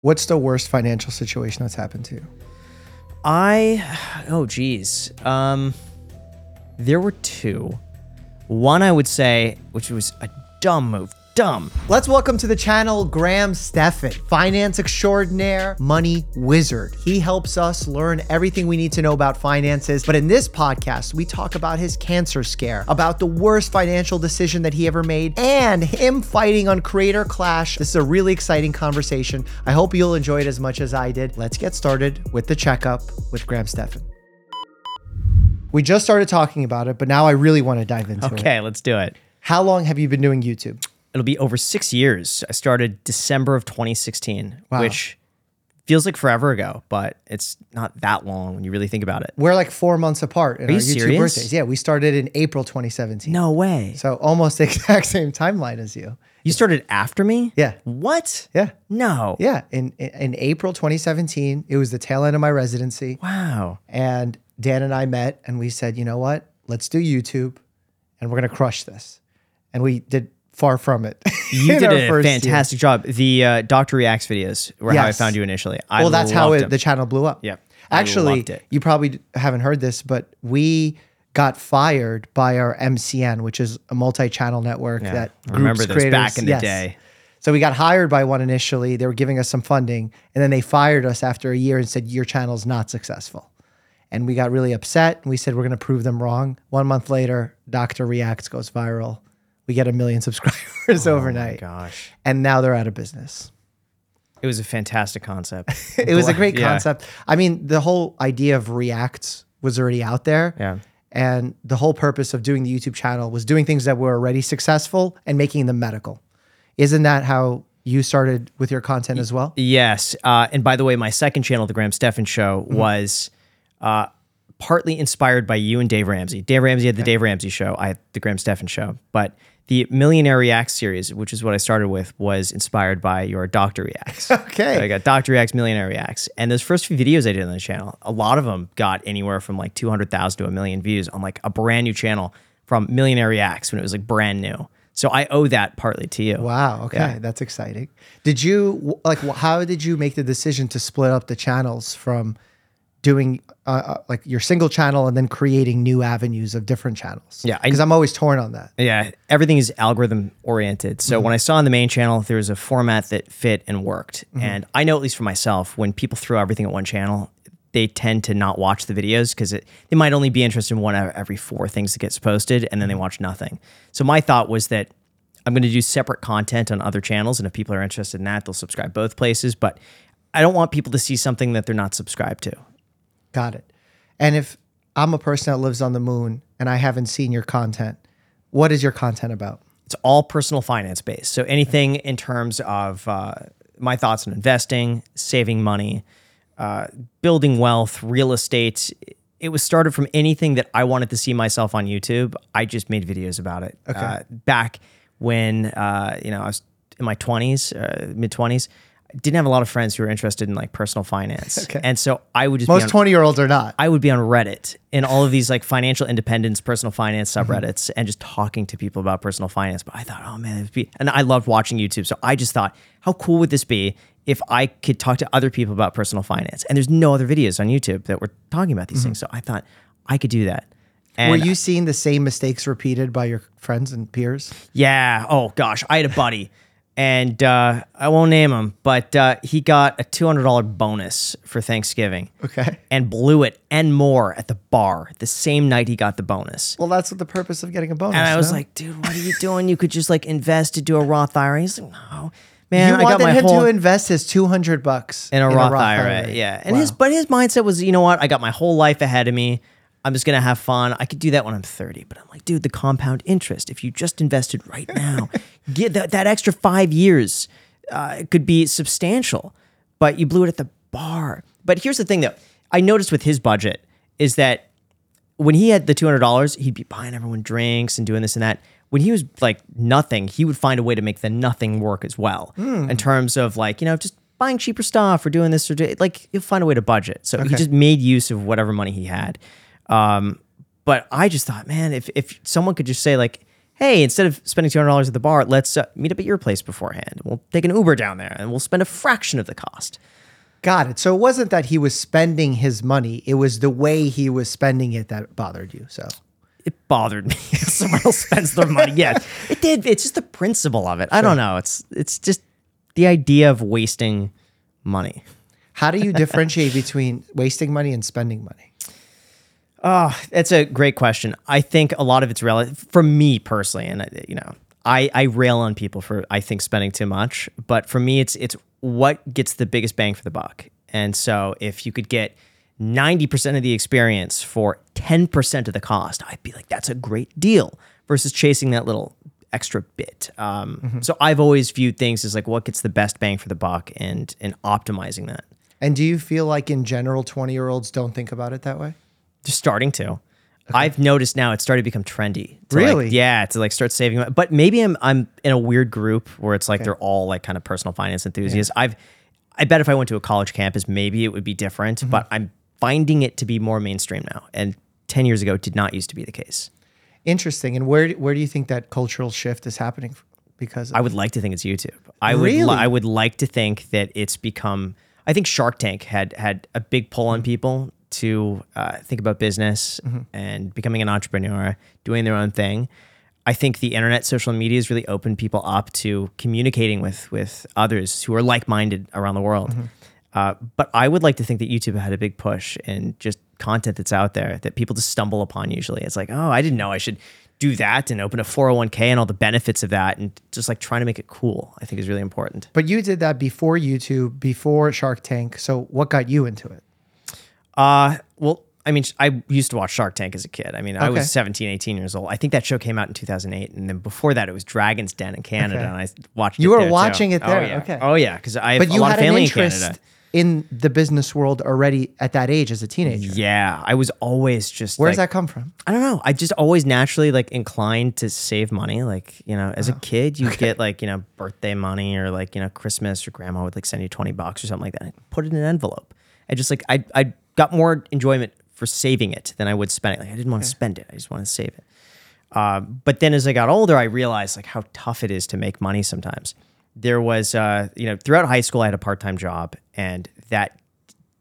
What's the worst financial situation that's happened to you? I oh geez. Um there were two. One I would say, which was a dumb move. Dumb. Let's welcome to the channel Graham Stephan, finance extraordinaire, money wizard. He helps us learn everything we need to know about finances. But in this podcast, we talk about his cancer scare, about the worst financial decision that he ever made, and him fighting on Creator Clash. This is a really exciting conversation. I hope you'll enjoy it as much as I did. Let's get started with the checkup with Graham Stephan. We just started talking about it, but now I really want to dive into it. Okay, let's do it. How long have you been doing YouTube? It'll be over six years. I started December of 2016, Wow. which feels like forever ago, but it's not that long when you really think about it. We're like four months apart in Are our you YouTube serious? birthdays. Yeah, we started in April 2017. No way. So almost the exact same timeline as you. You started after me? Yeah. What? Yeah. No. Yeah. In, in in April 2017, it was the tail end of my residency. Wow. And Dan and I met and we said, you know what? Let's do YouTube and we're gonna crush this. And we did far from it. You did a first year. fantastic job. The uh, Doctor Reacts videos were how I found you initially. I well, that's how it, the channel blew up. Yep. I Actually, you probably haven't heard this, but we got fired by our MCN, which is a multi-channel network Yeah. that I remember groups this back creators- in the yes. day. So we got hired by one initially. They were giving us some funding, and then they fired us after a year and said your channel's not successful. And we got really upset. And we said we're going to prove them wrong. One month later, Doctor Reacts goes viral. We get a million subscribers overnight, Gosh. and now they're out of business. It was a fantastic concept. It was a great Yeah. concept. I mean, the whole idea of Reacts was already out there. Yeah. And the whole purpose of doing the YouTube channel was doing things that were already successful and making them medical. Isn't that how you started with your content as well? Yes. Uh, and by the way, my second channel, The Graham Stephan Show, Mm-hmm. was uh, partly inspired by you and Dave Ramsey. Dave Ramsey had the Dave Ramsey Show. I had The Graham Stephan Show. But the Millionaire Reacts series, which is what I started with, was inspired by your Doctor Reacts. Okay. So I got Doctor Reacts, Millionaire Reacts. And those first few videos I did on the channel, a lot of them got anywhere from like 200,000 to a million views on like a brand new channel from Millionaire Reacts when it was like brand new. So I owe that partly to you. Wow. Okay, Yeah. that's exciting. Did you like? How did you make the decision to split up the channels from doing uh, uh, like your single channel and then creating new avenues of different channels? Yeah, because I'm always torn on that. Yeah, everything is algorithm oriented. So when I saw on the main channel, there was a format that fit and worked. And I know, at least for myself, when people throw everything at one channel, they tend to not watch the videos because they might only be interested in one out of every four things that gets posted, and then they watch nothing. So my thought was that I'm going to do separate content on other channels, and if people are interested in that, they'll subscribe both places. But I don't want people to see something that they're not subscribed to. Got it. And if I'm a person that lives on the moon and I haven't seen your content, what is your content about? It's all personal finance based. So anything in terms of uh, my thoughts on investing, saving money, uh, building wealth, real estate. It was started from anything that I wanted to see myself on YouTube. I just made videos about it. Okay. Uh, back when uh, you know I was in my twenties, uh, mid twenties, didn't have a lot of friends who were interested in like personal finance, Okay. and so I would just be Most on- 20 year olds are not. I would be on Reddit in all of these like financial independence, personal finance Mm-hmm. subreddits, and just talking to people about personal finance. But I thought, oh man, it'd be, and I loved watching YouTube. So I just thought, how cool would this be if I could talk to other people about personal finance? And there's no other videos on YouTube that were talking about these things. So I thought I could do that. And Mm-hmm. Were you seeing the same mistakes repeated by your friends and peers? Yeah. Oh gosh, I had a buddy, and uh, I won't name him, but uh, he got a two hundred dollar bonus for Thanksgiving. Okay. And blew it and more at the bar the same night he got the bonus. Well, that's what the purpose of getting a bonus. And I was no? like, dude, what are you doing? You could just like invest to do a Roth IRA. He's like, no, man. you I got wanted my him whole to invest his 200 bucks in a Roth, IRA. Yeah. And Wow. his but his mindset was, you know what? I got my whole life ahead of me. I'm just gonna have fun. I could do that when I'm 30. But I'm like, dude, the compound interest. If you just invested right now, get that that extra five years uh, could be substantial. But you blew it at the bar. But here's the thing, though. I noticed with his budget is that when he had the two hundred dollars, he'd be buying everyone drinks and doing this and that. When he was like nothing, he would find a way to make the nothing work as well. In terms of like you know just buying cheaper stuff or doing this or do, like he'll find a way to budget. So he just made use of whatever money he had. Um, but I just thought, man, if if someone could just say like, hey, instead of spending two hundred dollars at the bar, let's uh, meet up at your place beforehand. We'll take an Uber down there, and we'll spend a fraction of the cost. Got it. So it wasn't that he was spending his money; it was the way he was spending it that bothered you. So It bothered me. Someone else spends their money. Yeah, it did. It's just the principle of it. I don't know. It's it's just the idea of wasting money. how do you differentiate between wasting money and spending money? Oh, that's a great question. I think a lot of it's relative for me personally, and uh, you know, I I rail on people for I think spending too much, but for me, it's it's what gets the biggest bang for the buck. And so, if you could get ninety percent of the experience for ten percent of the cost, I'd be like, that's a great deal. Versus chasing that little extra bit. Um, So I've always viewed things as like what gets the best bang for the buck, and and optimizing that. And do you feel like in general, twenty year olds don't think about it that way? Just starting to. I've noticed now it's started to become trendy. to, like- Really? yeah, to like start saving. money. But maybe I'm I'm in a weird group where it's like they're all like kind of personal finance enthusiasts. I've I bet if I went to a college campus, maybe it would be different. Mm-hmm. But I'm finding it to be more mainstream now. And ten years ago, it did not used to be the case. Interesting. And where where do you think that cultural shift is happening? Because I would like to think it's YouTube. I would li- I would like to think that it's become I think Shark Tank had had a big pull Mm-hmm. on people to uh, think about business and becoming an entrepreneur, doing their own thing. I think the internet, social media has really opened people up to communicating with with others who are like minded around the world. Mm-hmm. Uh, but I would like to think that YouTube had a big push in just content that's out there that people just stumble upon usually. It's like, oh, I didn't know I should do that and open a 401k and all the benefits of that and just like trying to make it cool, I think is really important. but you did that before YouTube, before Shark Tank. So what got you into it? Uh, well, I mean, I used to watch Shark Tank as a kid. I mean, I was 17, 18 years old. I think that show came out in 2008. And then before that, it was Dragon's Den in Canada. Okay. And I watched You were there, too. watching it there, Oh, yeah. okay. Oh, yeah. Because I have But a you lot had of an family in Canada. in the business world already at that age as a teenager. Yeah. I was always just. Where does that come from? I don't know. I just always naturally like inclined to save money. Like, you know, as a Oh, kid, you get like, you know, birthday money or like, you know, Christmas or grandma would like send you 20 bucks or something like that. put it in an envelope. I just like, I, I got more enjoyment for saving it than I would spend it. Like, I didn't want to spend it. I just wanted to save it. Uh, but then as I got older, I realized like how tough it is to make money sometimes. There was, uh, you know, throughout high school, I had a part time job and that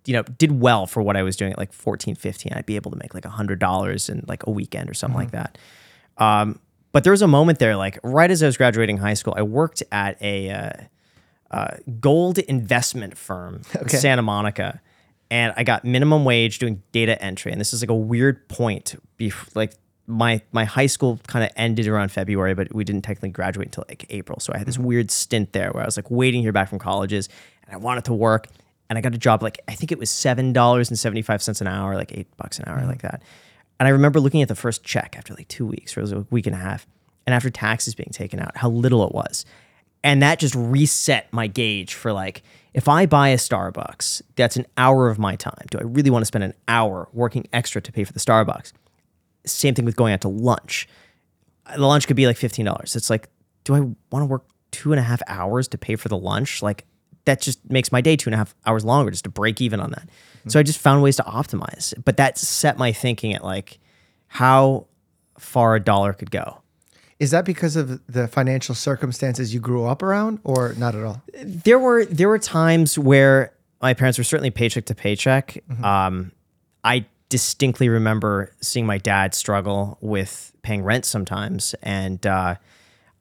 you know, did well for what I was doing at like 14, 15. I'd be able to make like a $100 in like a weekend or something like that. Um, but there was a moment there, like right as I was graduating high school, I worked at a uh, uh, gold investment firm in Santa Monica. And I got minimum wage doing data entry. And this is like a weird point. Bef- like my my high school kind of ended around February, but we didn't technically graduate until like April. So I had this mm-hmm. weird stint there where I was like waiting here back from colleges and I wanted to work. And I got a job like I think it was seven dollars and seventy five cents an hour, like eight bucks an hour, mm-hmm. like that. And I remember looking at the first check after like two weeks, or it was a week and a half, and after taxes being taken out, how little it was. And that just reset my gauge for like, if I buy a Starbucks, that's an hour of my time. Do I really want to spend an hour working extra to pay for the Starbucks? Same thing with going out to lunch. The lunch could be like $15. It's like, do I want to work two and a half hours to pay for the lunch? Like, that just makes my day two and a half hours longer just to break even on that. Mm-hmm. So I just found ways to optimize. But that set my thinking at like how far a dollar could go. Is that because of the financial circumstances you grew up around, or not at all? there were there were times where my parents were certainly paycheck to paycheck. Um, I distinctly remember seeing my dad struggle with paying rent sometimes, and uh,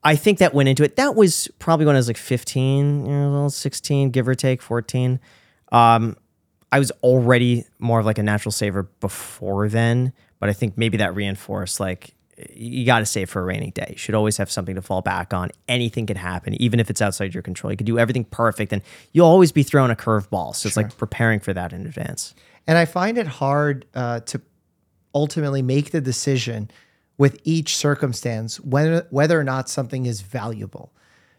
I think that went into it. That was probably when I was like 15 years old, 16, give or take 14. Um, I was already more of like a natural saver before then, but I think maybe that reinforced like you got to save for a rainy day. You should always have something to fall back on. Anything could happen, even if it's outside your control. You could do everything perfect, and you'll always be thrown a curveball. So it's like preparing for that in advance. And I find it hard uh, to ultimately make the decision with each circumstance whether whether or not something is valuable,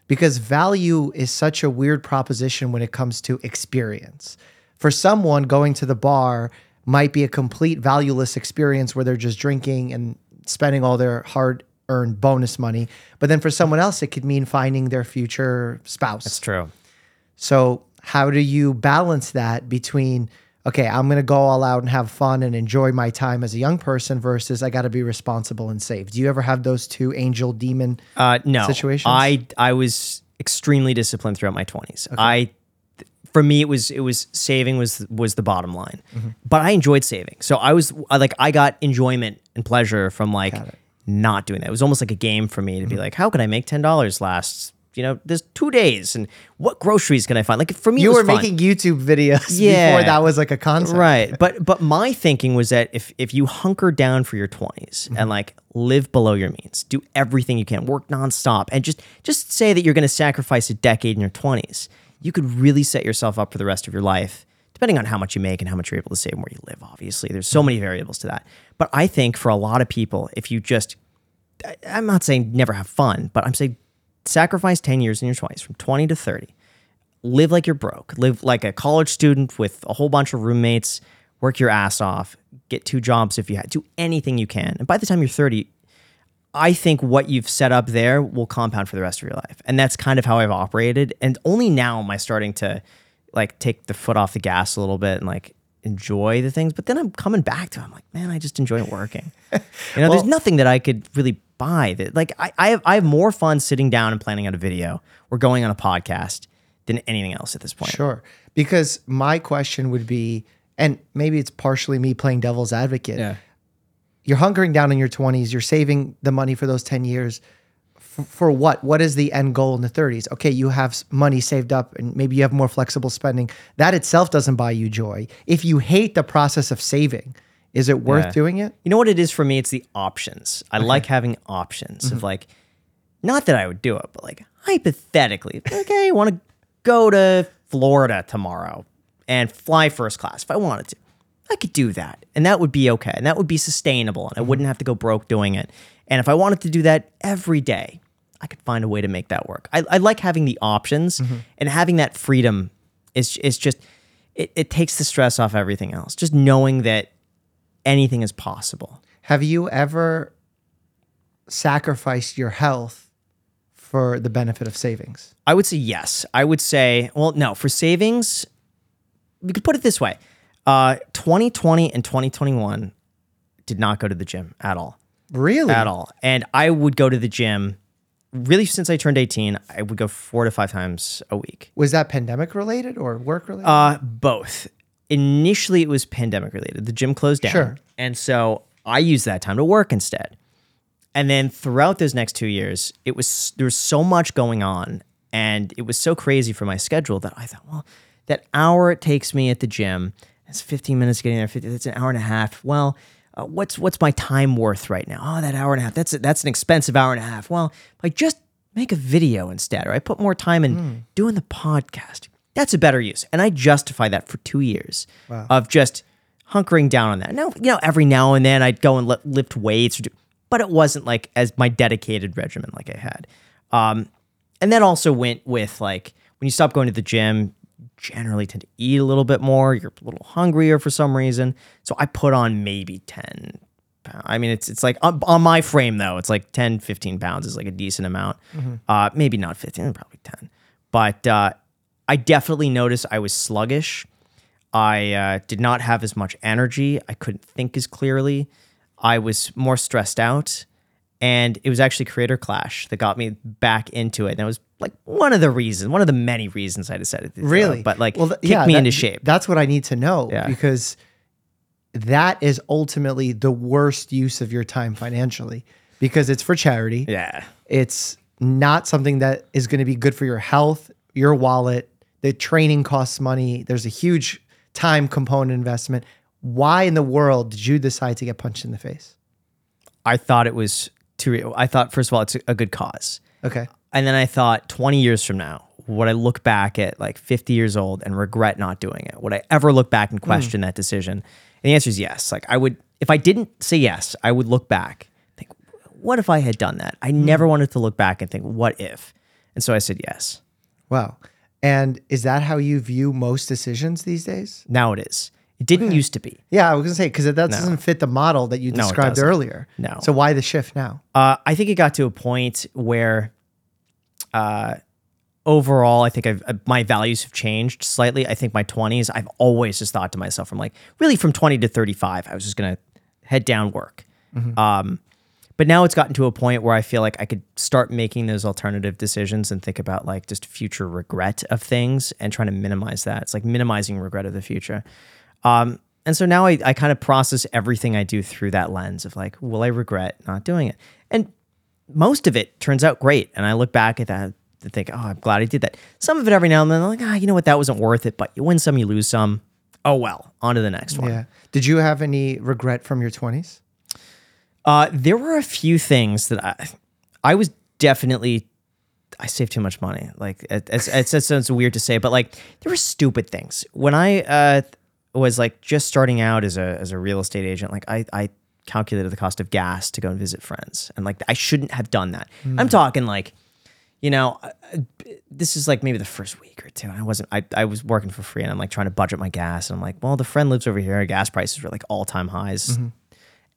because value is such a weird proposition when it comes to experience. For someone, going to the bar might be a complete valueless experience where they're just drinking and spending all their hard earned bonus money. But then for someone else, it could mean finding their future spouse. That's true. So, how do you balance that between, okay, I'm going to go all out and have fun and enjoy my time as a young person versus I got to be responsible and save. Do you ever have those two angel demon? Uh, no, situations? I I was extremely disciplined throughout my twenties. I, for me, it was it was saving was was the bottom line, Mm-hmm. but I enjoyed saving. So I was I, like I got enjoyment and pleasure from like not doing that. It was almost like a game for me to Mm-hmm. be like, how can I make ten dollars last? You know, there's two days, and what groceries can I find? Like for me, it You were fun. making YouTube videos Yeah. before that was like a concept. Right. But but my thinking was that if if you hunker down for your 20s and like live below your means, do everything you can, work nonstop, and just just say that you're going to sacrifice a decade in your 20s, you could really set yourself up for the rest of your life. Depending on how much you make and how much you're able to save and where you live, obviously. There's so mm-hmm. many variables to that. But I think for a lot of people, if you just I'm not saying never have fun, but I'm saying sacrifice 10 years in your 20s from 20 to 30 live like you're broke live like a college student with a whole bunch of roommates work your ass off get two jobs if you had do anything you can and by the time you're 30 i think what you've set up there will compound for the rest of your life and that's kind of how i've operated and only now am i starting to like take the foot off the gas a little bit and like enjoy the things but then i'm coming back to it. i'm like man i just enjoy working you know there's nothing that i could really buy that like I, I have i have more fun sitting down and planning out a video or going on a podcast than anything else at this point Sure. Because my question would be, and maybe it's partially me playing devil's advocate. You're hunkering down in your 20s, you're saving the money for those 10 years. F- for what? What is the end goal in the 30s? Okay, you have money saved up and maybe you have more flexible spending. That itself doesn't buy you joy. If you hate the process of saving, is it worth Yeah. doing it? You know what it is for me? It's the options. I like having options Mm-hmm. of like, not that I would do it, but like hypothetically, okay, I want to go to Florida tomorrow and fly first class if I wanted to. I could do that, and that would be okay, and that would be sustainable, and I wouldn't have to go broke doing it. And if I wanted to do that every day, I could find a way to make that work. I, I like having the options, Mm-hmm. and having that freedom is is just it, it takes the stress off everything else. Just knowing that anything is possible. Have you ever sacrificed your health for the benefit of savings? I would say yes. I would say, well, no, for savings, we could put it this way. Uh, 2020 and 2021 did not go to the gym at all. Really? At all. And I would go to the gym really since I turned 18, I would go four to five times a week. Was that pandemic related or work related? Uh, both. Initially, it was pandemic related. The gym closed down. Sure. And so I used that time to work instead. And then throughout those next two years, it was there was so much going on, and it was so crazy for my schedule that I thought, well, that hour it takes me at the gym, it's 15 minutes getting there. 50, that's an hour and a half. Well, uh, what's what's my time worth right now? Oh, that hour and a half. That's that's an expensive hour and a half. Well, if I just make a video instead, or I put more time in doing the podcast. That's a better use, and I justify that for two years of just hunkering down on that. Now, you know, every now and then I'd go and li- lift weights, or do, but it wasn't like as my dedicated regimen like I had. Um, and that also went with like when you stop going to the gym, generally tend to eat a little bit more. You're a little hungrier for some reason. So I put on maybe 10 pounds. I mean, it's it's like on, on my frame though, it's like 10, 15 pounds is like a decent amount. Uh, maybe not 15, probably 10. But uh, I definitely noticed I was sluggish. I uh, did not have as much energy. I couldn't think as clearly. I was more stressed out. And it was actually Creator Clash that got me back into it. And it was like one of the reasons, one of the many reasons I decided to it. Really? But like, well, th- kicked me that- into shape. That's what I need to know Yeah. because that is ultimately the worst use of your time financially because it's for charity. yeah. It's not something that is going to be good for your health, your wallet. The training costs money. There's a huge time component investment. Why in the world did you decide to get punched in the face? I thought it was too, I thought, first of all, it's a good cause. Okay. And then I thought 20 years from now, would I look back at like 50 years old and regret not doing it? Would I ever look back and hmm. question that decision? And the answer is yes. Like I would, if I didn't say yes, I would look back, think, what if I had done that? I hmm. never wanted to look back and think, what if? And so I said yes. Wow. And is that how you view most decisions these days? Now it is. It didn't used to be. Yeah, I was gonna say because that doesn't fit the model that you it described doesn't. earlier. No. So why the shift now? Uh, I think it got to a point where, uh, overall, I think I've, uh, my values have changed slightly. I think my 20s, I've always just thought to myself, I'm like, really from 20 to 35, I was just going to head down work. Um, but now it's gotten to a point where I feel like I could start making those alternative decisions and think about like just future regret of things and trying to minimize that. It's like minimizing regret of the future. Um, and so now I, I kind of process everything I do through that lens of like, will I regret not doing it? And most of it turns out great. And I look back at that and think, oh, I'm glad I did that. Some of it every now and then, I'm like, ah, you know what, that wasn't worth it. But you win some, you lose some. Oh well, on to the next one. Yeah. Did you have any regret from your 20s? Uh, there were a few things that I, I was definitely, I saved too much money. Like it, it's, it's, it sounds weird to say, but like there were stupid things when I uh, was like just starting out as a as a real estate agent. Like I I calculated the cost of gas to go and visit friends, and like I shouldn't have done that. I'm hmm. talking like, you know, this is like maybe the first week or two. And I wasn't, I, I was working for free and I'm like trying to budget my gas. And I'm like, well, the friend lives over here. Gas prices were like all time highs. Mm-hmm.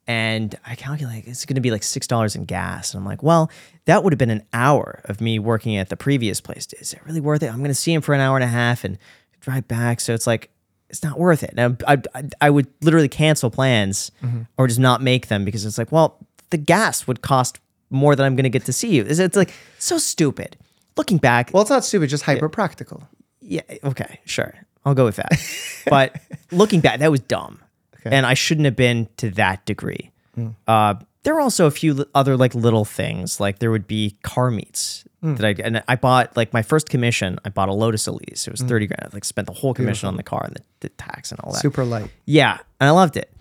And I calculate it's going to be like $6 in gas. And I'm like, well, that would have been an hour of me working at the previous place. Is it really worth it? I'm going to see him for an hour and a half and drive back. So it's like, it's not worth it. And I, I, I would literally cancel plans or just not make them because it's like, well, the gas would cost more than I'm going to get to see you. It's, it's like so stupid. Looking back, Well, it's not stupid, just hyper practical. yeah, okay, sure. I'll go with that. but looking back, that was dumb. And I shouldn't have been to that degree. Uh, there were also a few other like little things. Like there would be car meets hmm. that I and I bought like my first commission. I bought a Lotus Elise. It was hmm. thirty grand. I like spent the whole commission on the car and the, the tax and all that. Super light. Yeah, and I loved it.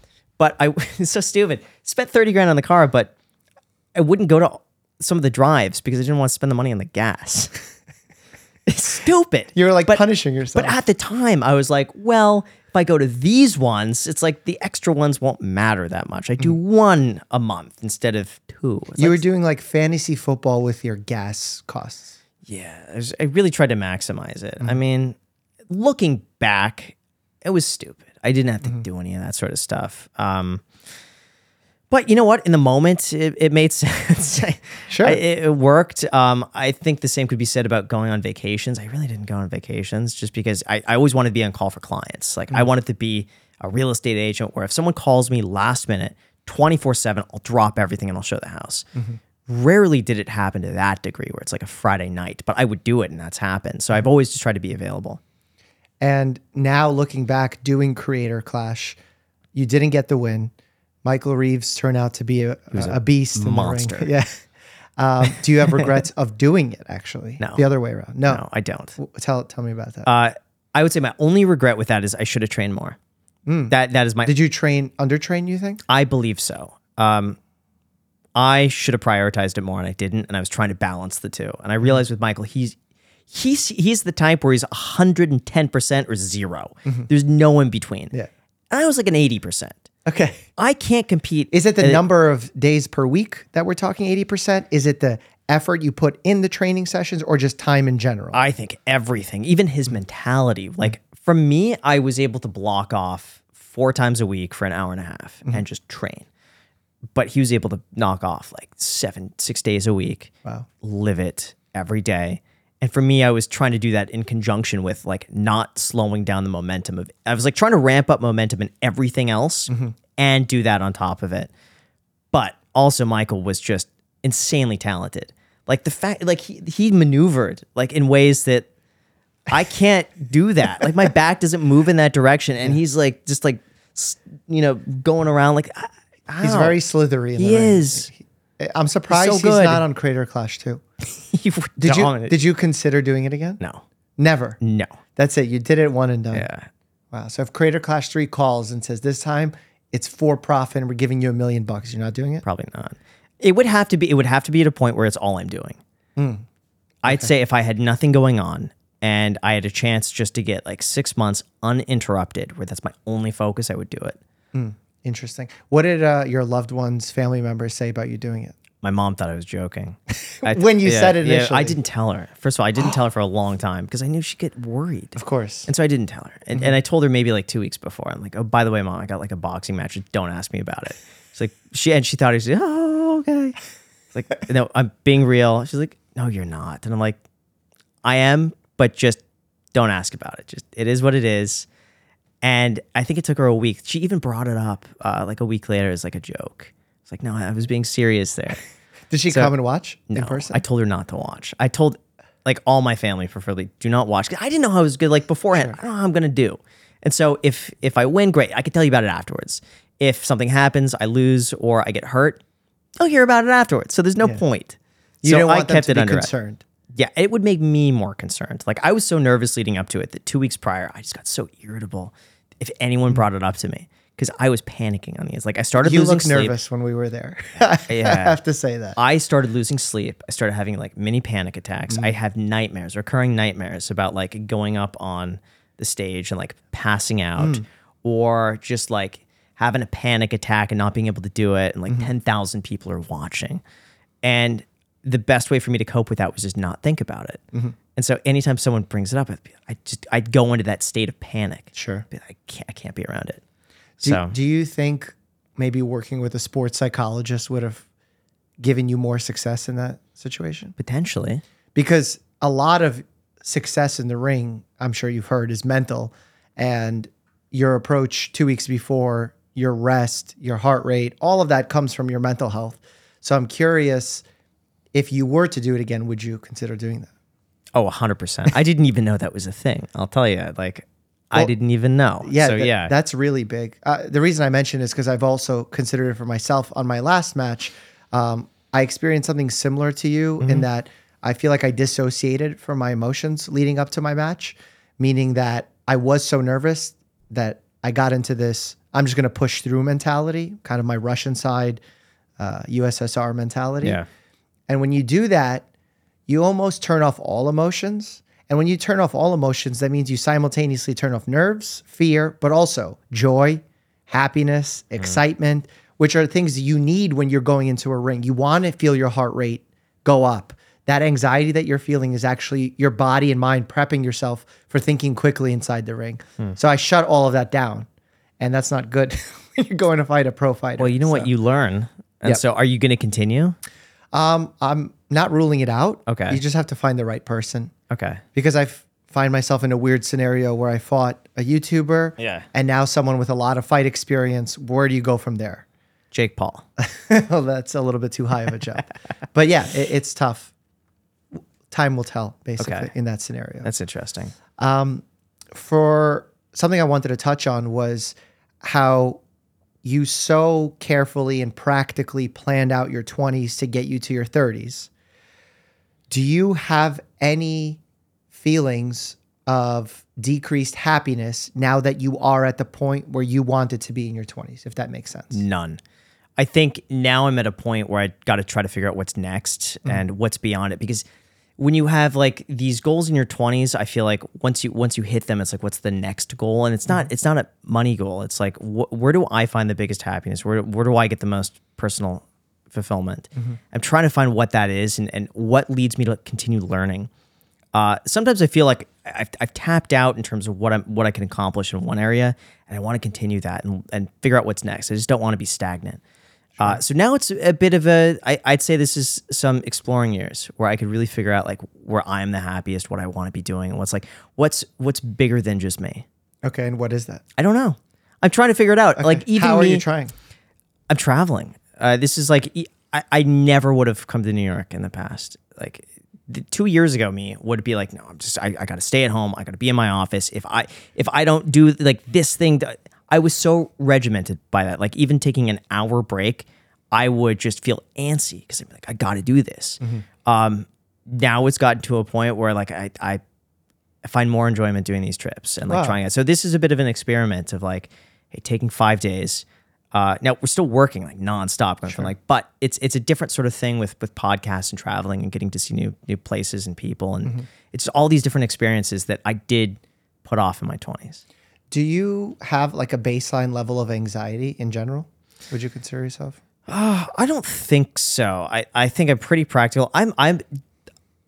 But I it's so stupid. Spent 30 grand on the car, but I wouldn't go to some of the drives because I didn't want to spend the money on the gas. it's stupid. You were like But- punishing yourself. But at the time, I was like, well, if I go to these ones, it's like the extra ones won't matter that much. I do one a month instead of two. It's you like, were doing like fantasy football with your gas costs. yeah, I, I really tried to maximize it. Mm-hmm. I mean, looking back, it was stupid. I didn't have to Mm-hmm. do any of that sort of stuff. Um, but you know what? In the moment, it, it made sense. Sure. I- it, it worked. Um, I think the same could be said about going on vacations. I really didn't go on vacations just because I, I always wanted to be on call for clients. Like Mm. I wanted to be a real estate agent where if someone calls me last minute, 24 7, I'll drop everything and I'll show the house. Mm-hmm. Rarely did it happen to that degree where it's like a Friday night, but I would do it and that's happened. So I've always just tried to be available. And now looking back, doing Creator Clash, you didn't get the win. Michael Reeves turned out to be a, a, beast, the ring. monster. Yeah. Um, do you have regrets of doing it? Actually, No. The other way around. No. No, I don't. W- Tell tell me about that. Uh, I would say my only regret with that is I should have trained more. That that is my Did you train undertrain? You think? I believe so. Um, I should have prioritized it more, and I didn't. And I was trying to balance the two. And I realized with Michael, he's he's he's the type where he's hundred and ten percent or 0 There's no in between. Yeah. And I was like an eighty percent. Okay. I can't compete. Is it the and number of days per week that we're talking 80%? Is it the effort you put in the training sessions or just time in general? I think everything, even his mentality. Like for me, I was able to block off four times a week for an hour and a half mm-hmm. and just train. But he was able to knock off like seven, six days a week. Wow. Live it every day. And for me, I was trying to do that in conjunction with like not slowing down the momentum of I was like trying to ramp up momentum in everything else mm-hmm. and do that on top of it. But also Michael was just insanely talented. Like the fact like he, he maneuvered like in ways that I can't do that. Like my back doesn't move in that direction and he's like just like you know going around like I- He's how? very slithery. In He the ring. is. I'm surprised so he's not on Creator Clash too. He Did you did you consider doing it again? No. Never. No. That's it. You did it one and done. Yeah. Wow. So if Creator Clash 3 calls and says this time it's for profit and we're giving you a million bucks, you're not doing it? Probably not. It would have to be. It would have to be at a point where it's all I'm doing. Hmm. I'd say if I had nothing going on and I had a chance just to get like six months uninterrupted, where that's my only focus, I would do it. Interesting. What did uh, your loved ones, family members say about you doing it? My mom thought I was joking. I- When you said it initially. I didn't tell her. First of all, I didn't tell her for a long time because I knew she'd get worried. Of course. And so I didn't tell her. And, and I told her maybe like two weeks before. I'm like, oh, by the way, mom, I got like a boxing match. Don't ask me about it. She's like, she and she thought it was, oh, okay. It's like, no, I'm being real. She's like, no, you're not. And I'm like, I am, but just don't ask about it. Just it is what it is. And I think it took her a week. She even brought it up uh, like a week later as like a joke. It's like, no, I was being serious there. Did she So- come and watch No, in person? I told her not to watch. I told like all my family preferably do not watch. 'Cause I didn't know how it was good like beforehand. I don't know how I'm gonna do. And so if if I win, great. I can tell you about it afterwards. If something happens, I lose or I get hurt, I'll hear about it afterwards. So there's no point. you so didn't I want them kept to it be under wraps. concerned. Yeah, it would make me more concerned. Like I was so nervous leading up to it that two weeks prior, I just got so irritable if anyone mm. brought it up to me because I was panicking on these. Like I started You losing look sleep. nervous when we were there. I have to say that. I started losing sleep. I started having like mini panic attacks. Mm. I have nightmares, recurring nightmares about like going up on the stage and like passing out Mm. or just like having a panic attack and not being able to do it and like Mm-hmm. 10,000 people are watching. And the best way for me to cope with that was just not think about it. Mm-hmm. And so anytime someone brings it up, I'd just I'd go into that state of panic. Sure. I can't I can't be around it. Do, so do you think maybe working with a sports psychologist would have given you more success in that situation? potentially. Because a lot of success in the ring, I'm sure you've heard, is mental. And your approach two weeks before, your rest, your heart rate, all of that comes from your mental health. So I'm curious if you were to do it again, would you consider doing that? Oh, 100%. I didn't even know that was a thing. I'll tell you. Like, I didn't even know. Yeah, So, tha- yeah. that's really big. Uh, the reason I mention is because I've also considered it for myself on my last match. Um, I experienced something similar to you Mm-hmm. in that I feel like I dissociated from my emotions leading up to my match, meaning that I was so nervous that I got into this I'm just going to push through mentality, kind of my Russian side, uh, USSR mentality. yeah. And when you do that, you almost turn off all emotions. And when you turn off all emotions, that means you simultaneously turn off nerves, fear, but also joy, happiness, excitement, which are things you need when you're going into a ring. You want to feel your heart rate go up. That anxiety that you're feeling is actually your body and mind prepping yourself for thinking quickly inside the ring. So I shut all of that down. And that's not good when you're going to fight a pro fighter. Well, you know So, what? You learn. And Yep. so, are you going to continue? Um, I'm not ruling it out. Okay. You just have to find the right person Okay. because I f- find myself in a weird scenario where I fought a YouTuber. Yeah. And now someone with a lot of fight experience. Where do you go from there? Jake Paul. well, that's a little bit too high of a jump. but yeah, it, it's tough. Time will tell, basically, Okay. in that scenario. That's interesting. Um, for something I wanted to touch on was how you so carefully and practically planned out your 20s to get you to your 30s. Do you have any feelings of decreased happiness now that you are at the point where you wanted to be in your 20s, if that makes sense? None. I think now I'm at a point where I got to try to figure out what's next mm-hmm. and what's beyond it because when you have like these goals in your 20s, I feel like once you once you hit them, it's like what's the next goal? And it's not mm-hmm. it's not a money goal. It's like wh- where do I find the biggest happiness? Where where do I get the most personal fulfillment? I'm trying to find what that is and and what leads me to continue learning. Uh, sometimes I feel like I've, I've tapped out in terms of what I'm what I can accomplish in one area, and I want to continue that and, and figure out what's next. I just don't want to be stagnant. Uh, so now it's a bit of a I, I'd say this is some exploring years where I could really figure out like where I'm the happiest, what I want to be doing, and what's like what's what's bigger than just me. Okay, and what is that? I don't know. I'm trying to figure it out. Like even How are me, you trying? I'm traveling. Uh, this is like I never would have come to New York in the past. Like the, two years ago, me would be like, no, I'm just I, I got to stay at home. I got to be in my office. If I if I don't do like this thing, I was so regimented by that. Like even taking an hour break, I would just feel antsy because I'm like, I got to do this. Um, now it's gotten to a point where like I I I find more enjoyment doing these trips and like Wow. trying it. So this is a bit of an experiment of like, hey, taking five days. Uh, now we're still working like nonstop, going from like, but it's it's a different sort of thing with with podcasts and traveling and getting to see new new places and people, and it's all these different experiences that I did put off in my twenties. Do you have like a baseline level of anxiety in general? Would you consider yourself? I don't think so. I, I think I'm pretty practical. I'm I'm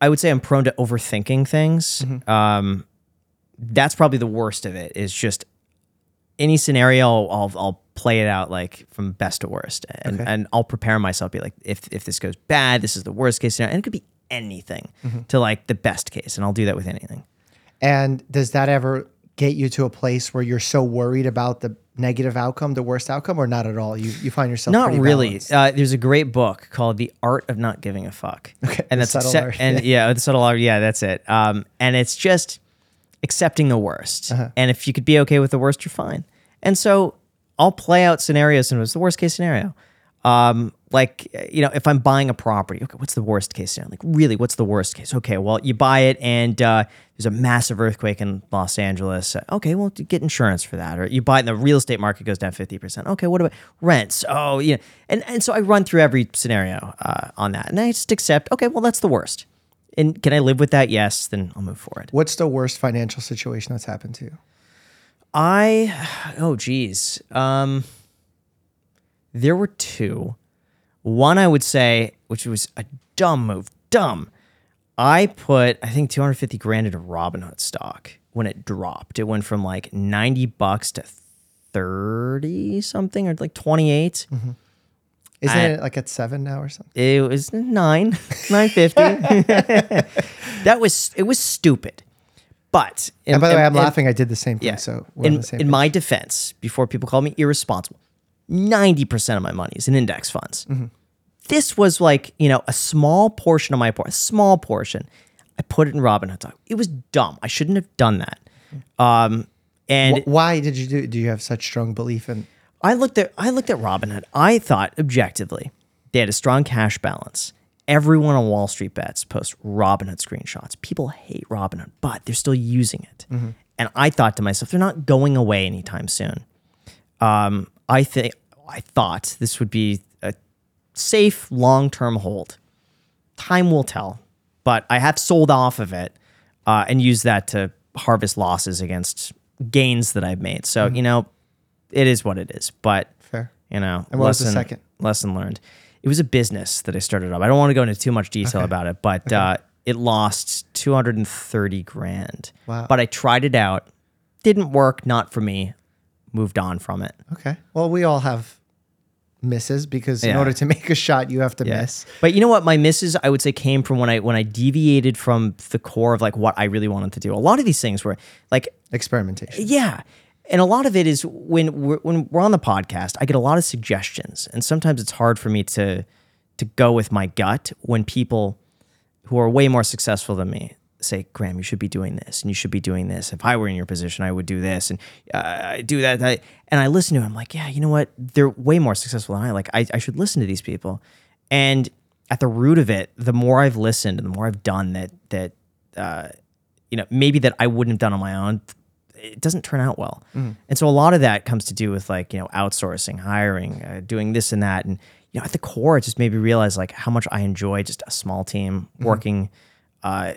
I would say I'm prone to overthinking things. Um, that's probably the worst of it. Is just any scenario I'll I'll play it out like from best to worst, and Okay. and I'll prepare myself. Be like, if if this goes bad, this is the worst case scenario, and it could be anything Mm-hmm. to like the best case, and I'll do that with anything. And does that ever get you to a place where you're so worried about the negative outcome, the worst outcome, or not at all? You you find yourself Not really. Uh, there's a great book called The Art of Not Giving a Fuck. Okay, and that's subtle accept- and yeah, the subtle art. Yeah, that's it. Um, and it's just accepting the worst. Uh-huh. And if you could be okay with the worst, you're fine. And so I'll play out scenarios, and it's the worst case scenario. Um, like you know, if I'm buying a property, okay, what's the worst case scenario? Like really, what's the worst case? Okay, well, you buy it and uh, there's a massive earthquake in Los Angeles. Okay, well, get insurance for that. Or you buy it and the real estate market goes down fifty percent. Okay, what about rents? Oh, yeah, and and so I run through every scenario uh, on that, and I just accept. Okay, well, that's the worst. And can I live with that? Yes, then I'll move forward. What's the worst financial situation that's happened to you? I oh geez. Um there were two. One I would say, which was a dumb move. Dumb. I put I think 250 grand into Robinhood stock when it dropped. It went from like 90 bucks to 30 something or like 28. Isn't I- it like at seven now or something? It was nine, nine fifty. that was it was stupid, but And by the way, I'm and- laughing. I did the same thing. Yeah. So we're in, the same. in my defense, before people call me irresponsible, 90% of my money is in index funds. Mm-hmm. This was like, you know, a small portion of my a small portion. I put it in Robinhood. It was dumb. I shouldn't have done that. Um, and Wh- Why did you do? Do you have such strong belief in? I looked at I looked at Robinhood. I thought objectively they had a strong cash balance. Everyone on Wall Street bets post Robinhood screenshots. People hate Robinhood, but they're still using it. And I thought to myself, they're not going away anytime soon. Um, I think I thought this would be a safe long term hold. Time will tell, but I have sold off of it uh, and used that to harvest losses against gains that I've made. So you know, it is what it is. But Fair. you know, And what was the lesson, second? lesson learned? It was a business that I started up. I don't want to go into too much detail about it, but uh, it lost 230 grand. Wow. But I tried it out. Didn't work. Not for me. Moved on from it. Okay. Well, we all have misses because in order to make a shot, you have to Yeah. miss. But you know what? My misses, I would say, came from when I when I deviated from the core of like what I really wanted to do. A lot of these things were like Experimentation. Yeah. And a lot of it is when we're, when we're on the podcast, I get a lot of suggestions, and sometimes it's hard for me to to go with my gut when people who are way more successful than me say, "Graham, you should be doing this, and you should be doing this. If I were in your position, I would do this, and uh, I do that, that." And I listen to it. I'm like, "Yeah, you know what? They're way more successful than I. Like, I, I should listen to these people." And at the root of it, the more I've listened and the more I've done that, that uh, you know, maybe that I wouldn't have done on my own, it doesn't turn out well. And so a lot of that comes to do with like, you know, outsourcing, hiring, uh, doing this and that. And, you know, at the core, it just made me realize like how much I enjoy just a small team working uh,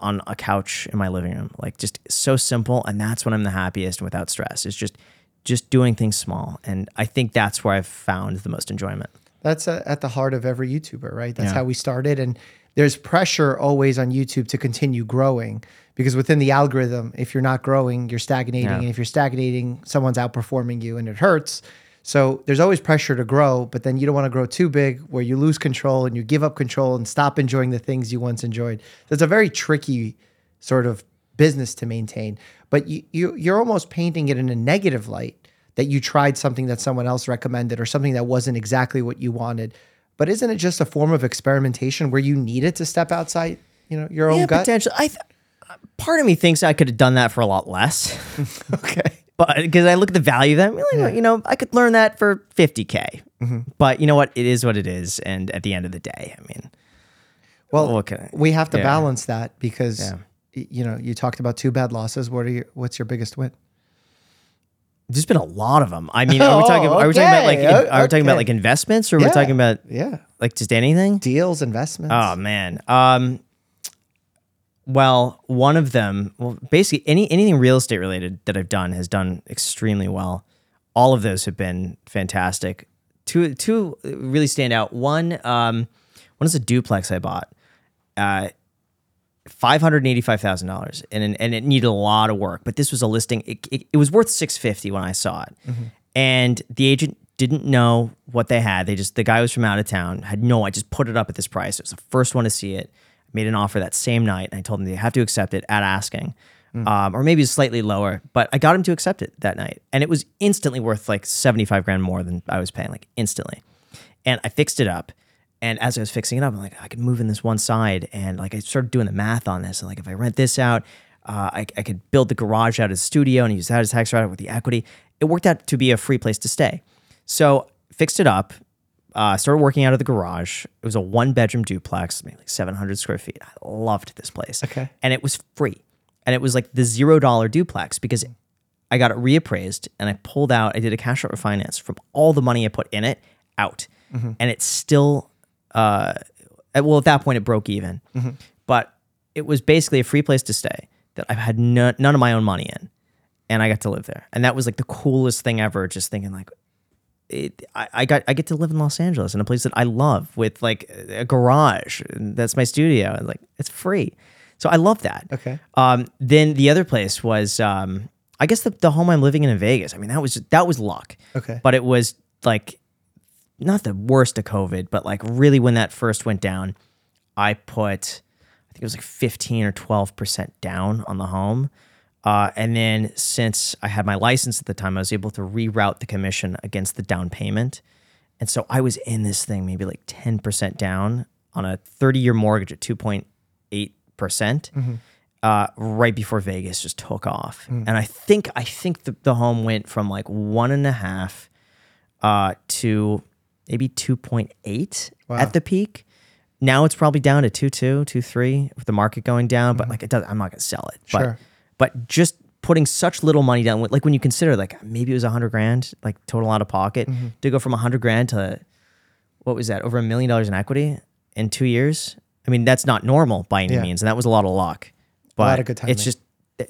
on a couch in my living room. Like just so simple. And that's when I'm the happiest and without stress. It's just, just doing things small. And I think that's where I've found the most enjoyment. That's uh, at the heart of every YouTuber, right? That's Yeah. how we started. And there's pressure always on YouTube to continue growing because within the algorithm, if you're not growing, you're stagnating. Yeah. And if you're stagnating, someone's outperforming you and it hurts. So there's always pressure to grow, but then you don't want to grow too big where you lose control and you give up control and stop enjoying the things you once enjoyed. That's a very tricky sort of business to maintain. But you, you you're almost painting it in a negative light that you tried something that someone else recommended or something that wasn't exactly what you wanted. But isn't it just a form of experimentation where you needed to step outside, you know, your own Yeah, gut? potentially. I th- part of me thinks I could have done that for a lot less. Okay. but because I look at the value of that, I'm like, you know, I could learn that for 50k. Mm-hmm. But you know what? It is what it is, and at the end of the day, I mean, Well, we have to yeah. balance that because Yeah. you know, you talked about two bad losses. What are your what's your biggest win? There's been a lot of them. I mean, are we talking? Are we talking about like? okay, in- are we talking about okay. like investments, or are we Yeah. talking about Yeah. like just anything? Deals, investments. Oh man. Um. Well, one of them, well, basically any anything real estate related that I've done has done extremely well. All of those have been fantastic. Two two really stand out. One um, one is a duplex I bought. Uh, five hundred eighty five thousand dollars, and and it needed a lot of work. But this was a listing. It, it, it was worth six fifty when I saw it, and the agent didn't know what they had. They just the guy was from out of town, had no. I just put it up at this price. It was the first one to see it. made an offer that same night, and I told him they have to accept it at asking, um, or maybe slightly lower. But I got him to accept it that night, and it was instantly worth like seventy five grand more than I was paying, like instantly. And I fixed it up. And as I was fixing it up, I'm like, I could move in this one side. And like, I started doing the math on this. And like, if I rent this out, uh, I, I could build the garage out as a studio and use that as tax write with the equity. It worked out to be a free place to stay. So fixed it up, uh, started working out of the garage. It was a one bedroom duplex, maybe like 700 square feet. I loved this place. Okay. And it was free. And it was like the zero dollar duplex because I got it reappraised and I pulled out, I did a cash out refinance from all the money I put in it out. And it's still, uh, well, at that point, it broke even. But it was basically a free place to stay that I've had no, none of my own money in. And I got to live there. And that was like the coolest thing ever. Just thinking, like, it, I, I got I get to live in Los Angeles in a place that I love with like a garage. and That's my studio, and like it's free. So I love that. Okay. Um, then the other place was um, I guess the, the home I'm living in in Vegas. I mean that was that was luck. Okay. But it was like not the worst of COVID, but like really when that first went down, I put I think it was like 15 or 12 percent down on the home. Uh, and then since I had my license at the time, I was able to reroute the commission against the down payment. And so I was in this thing maybe like 10% down on a 30 year mortgage at 2.8%. percent Uh, right before Vegas just took off, and I think I think the, the home went from like one and a half uh, to maybe two point eight at the peak. Now it's probably down to two two, two three with the market going down. But mm-hmm. like it does, I'm not gonna sell it. But Sure. but just putting such little money down, like when you consider like maybe it was a hundred grand, like total out of pocket, mm-hmm. to go from a hundred grand to what was that over a million dollars in equity in two years? I mean, that's not normal by any Yeah. means, and that was a lot of luck. But lot of good timing. it's just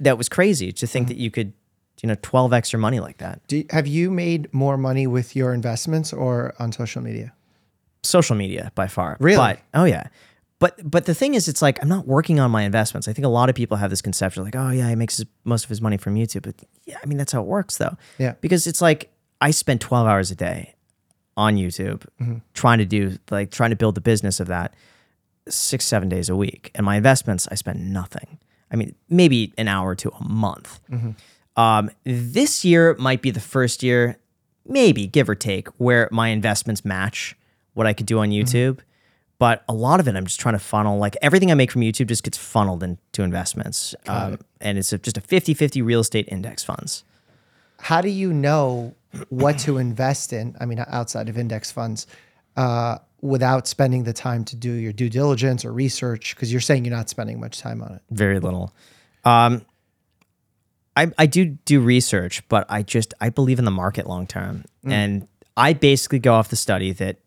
that was crazy to think mm-hmm. that you could, you know, twelve extra money like that. Do have you made more money with your investments or on social media? social media by far. Really? But oh yeah. But but the thing is, it's like I'm not working on my investments. I think a lot of people have this conception like, oh yeah, he makes his, most of his money from YouTube. But yeah, I mean that's how it works though. Yeah. Because it's like I spend 12 hours a day on YouTube Mm-hmm. trying to do like trying to build the business of that six seven days a week, and my investments I spend nothing. I mean maybe an hour to a month. Um, this year might be the first year, maybe give or take, where my investments match what I could do on YouTube. But a lot of it, I'm just trying to funnel. Like everything I make from YouTube just gets funneled into investments. Um, and it's a, just a 50 50 real estate index funds. How do you know what to invest in? I mean, outside of index funds, uh, without spending the time to do your due diligence or research? Because you're saying you're not spending much time on it. Very little. Um, I, I do do research, but I just I believe in the market long term, mm. and I basically go off the study that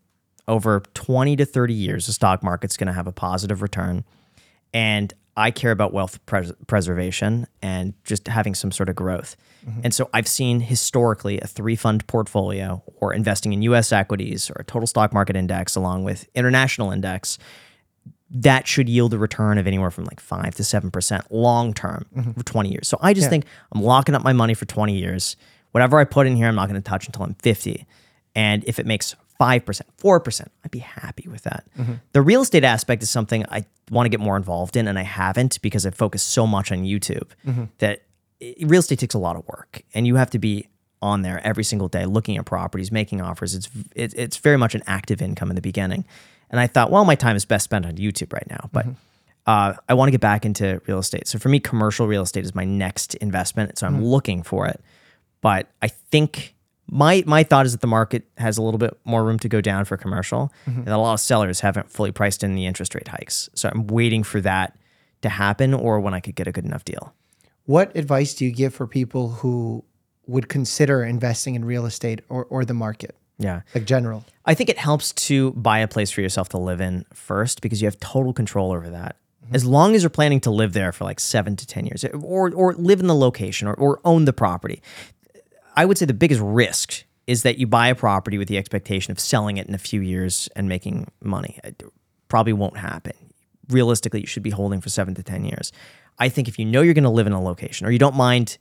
over twenty to thirty years, the stock market's going to have a positive return, and I care about wealth pres- preservation and just having some sort of growth. Mm-hmm. And so I've seen historically a three fund portfolio or investing in US equities or a total stock market index along with international index that should yield a return of anywhere from like five to seven percent long term mm-hmm. for 20 years. So I just think I'm locking up my money for 20 years. Whatever I put in here, I'm not going to touch until I'm 50. And if it makes five percent, four percent, I'd be happy with that. Mm-hmm. The real estate aspect is something I want to get more involved in, and I haven't because I focus so much on YouTube mm-hmm. that i- real estate takes a lot of work, and you have to be on there every single day looking at properties, making offers. It's it, it's very much an active income in the beginning. And I thought, well, my time is best spent on YouTube right now, but mm-hmm. uh, I want to get back into real estate. So for me, commercial real estate is my next investment. So I'm mm. looking for it, but I think my my thought is that the market has a little bit more room to go down for commercial, mm-hmm. and that a lot of sellers haven't fully priced in the interest rate hikes. So I'm waiting for that to happen, or when I could get a good enough deal. What advice do you give for people who would consider investing in real estate or, or the market, Yeah. like general? I think it helps to buy a place for yourself to live in first because you have total control over that. Mm-hmm. As long as you're planning to live there for like seven to 10 years or, or live in the location or, or own the property, I would say the biggest risk is that you buy a property with the expectation of selling it in a few years and making money. It probably won't happen. Realistically, you should be holding for seven to 10 years. I think if you know you're going to live in a location or you don't mind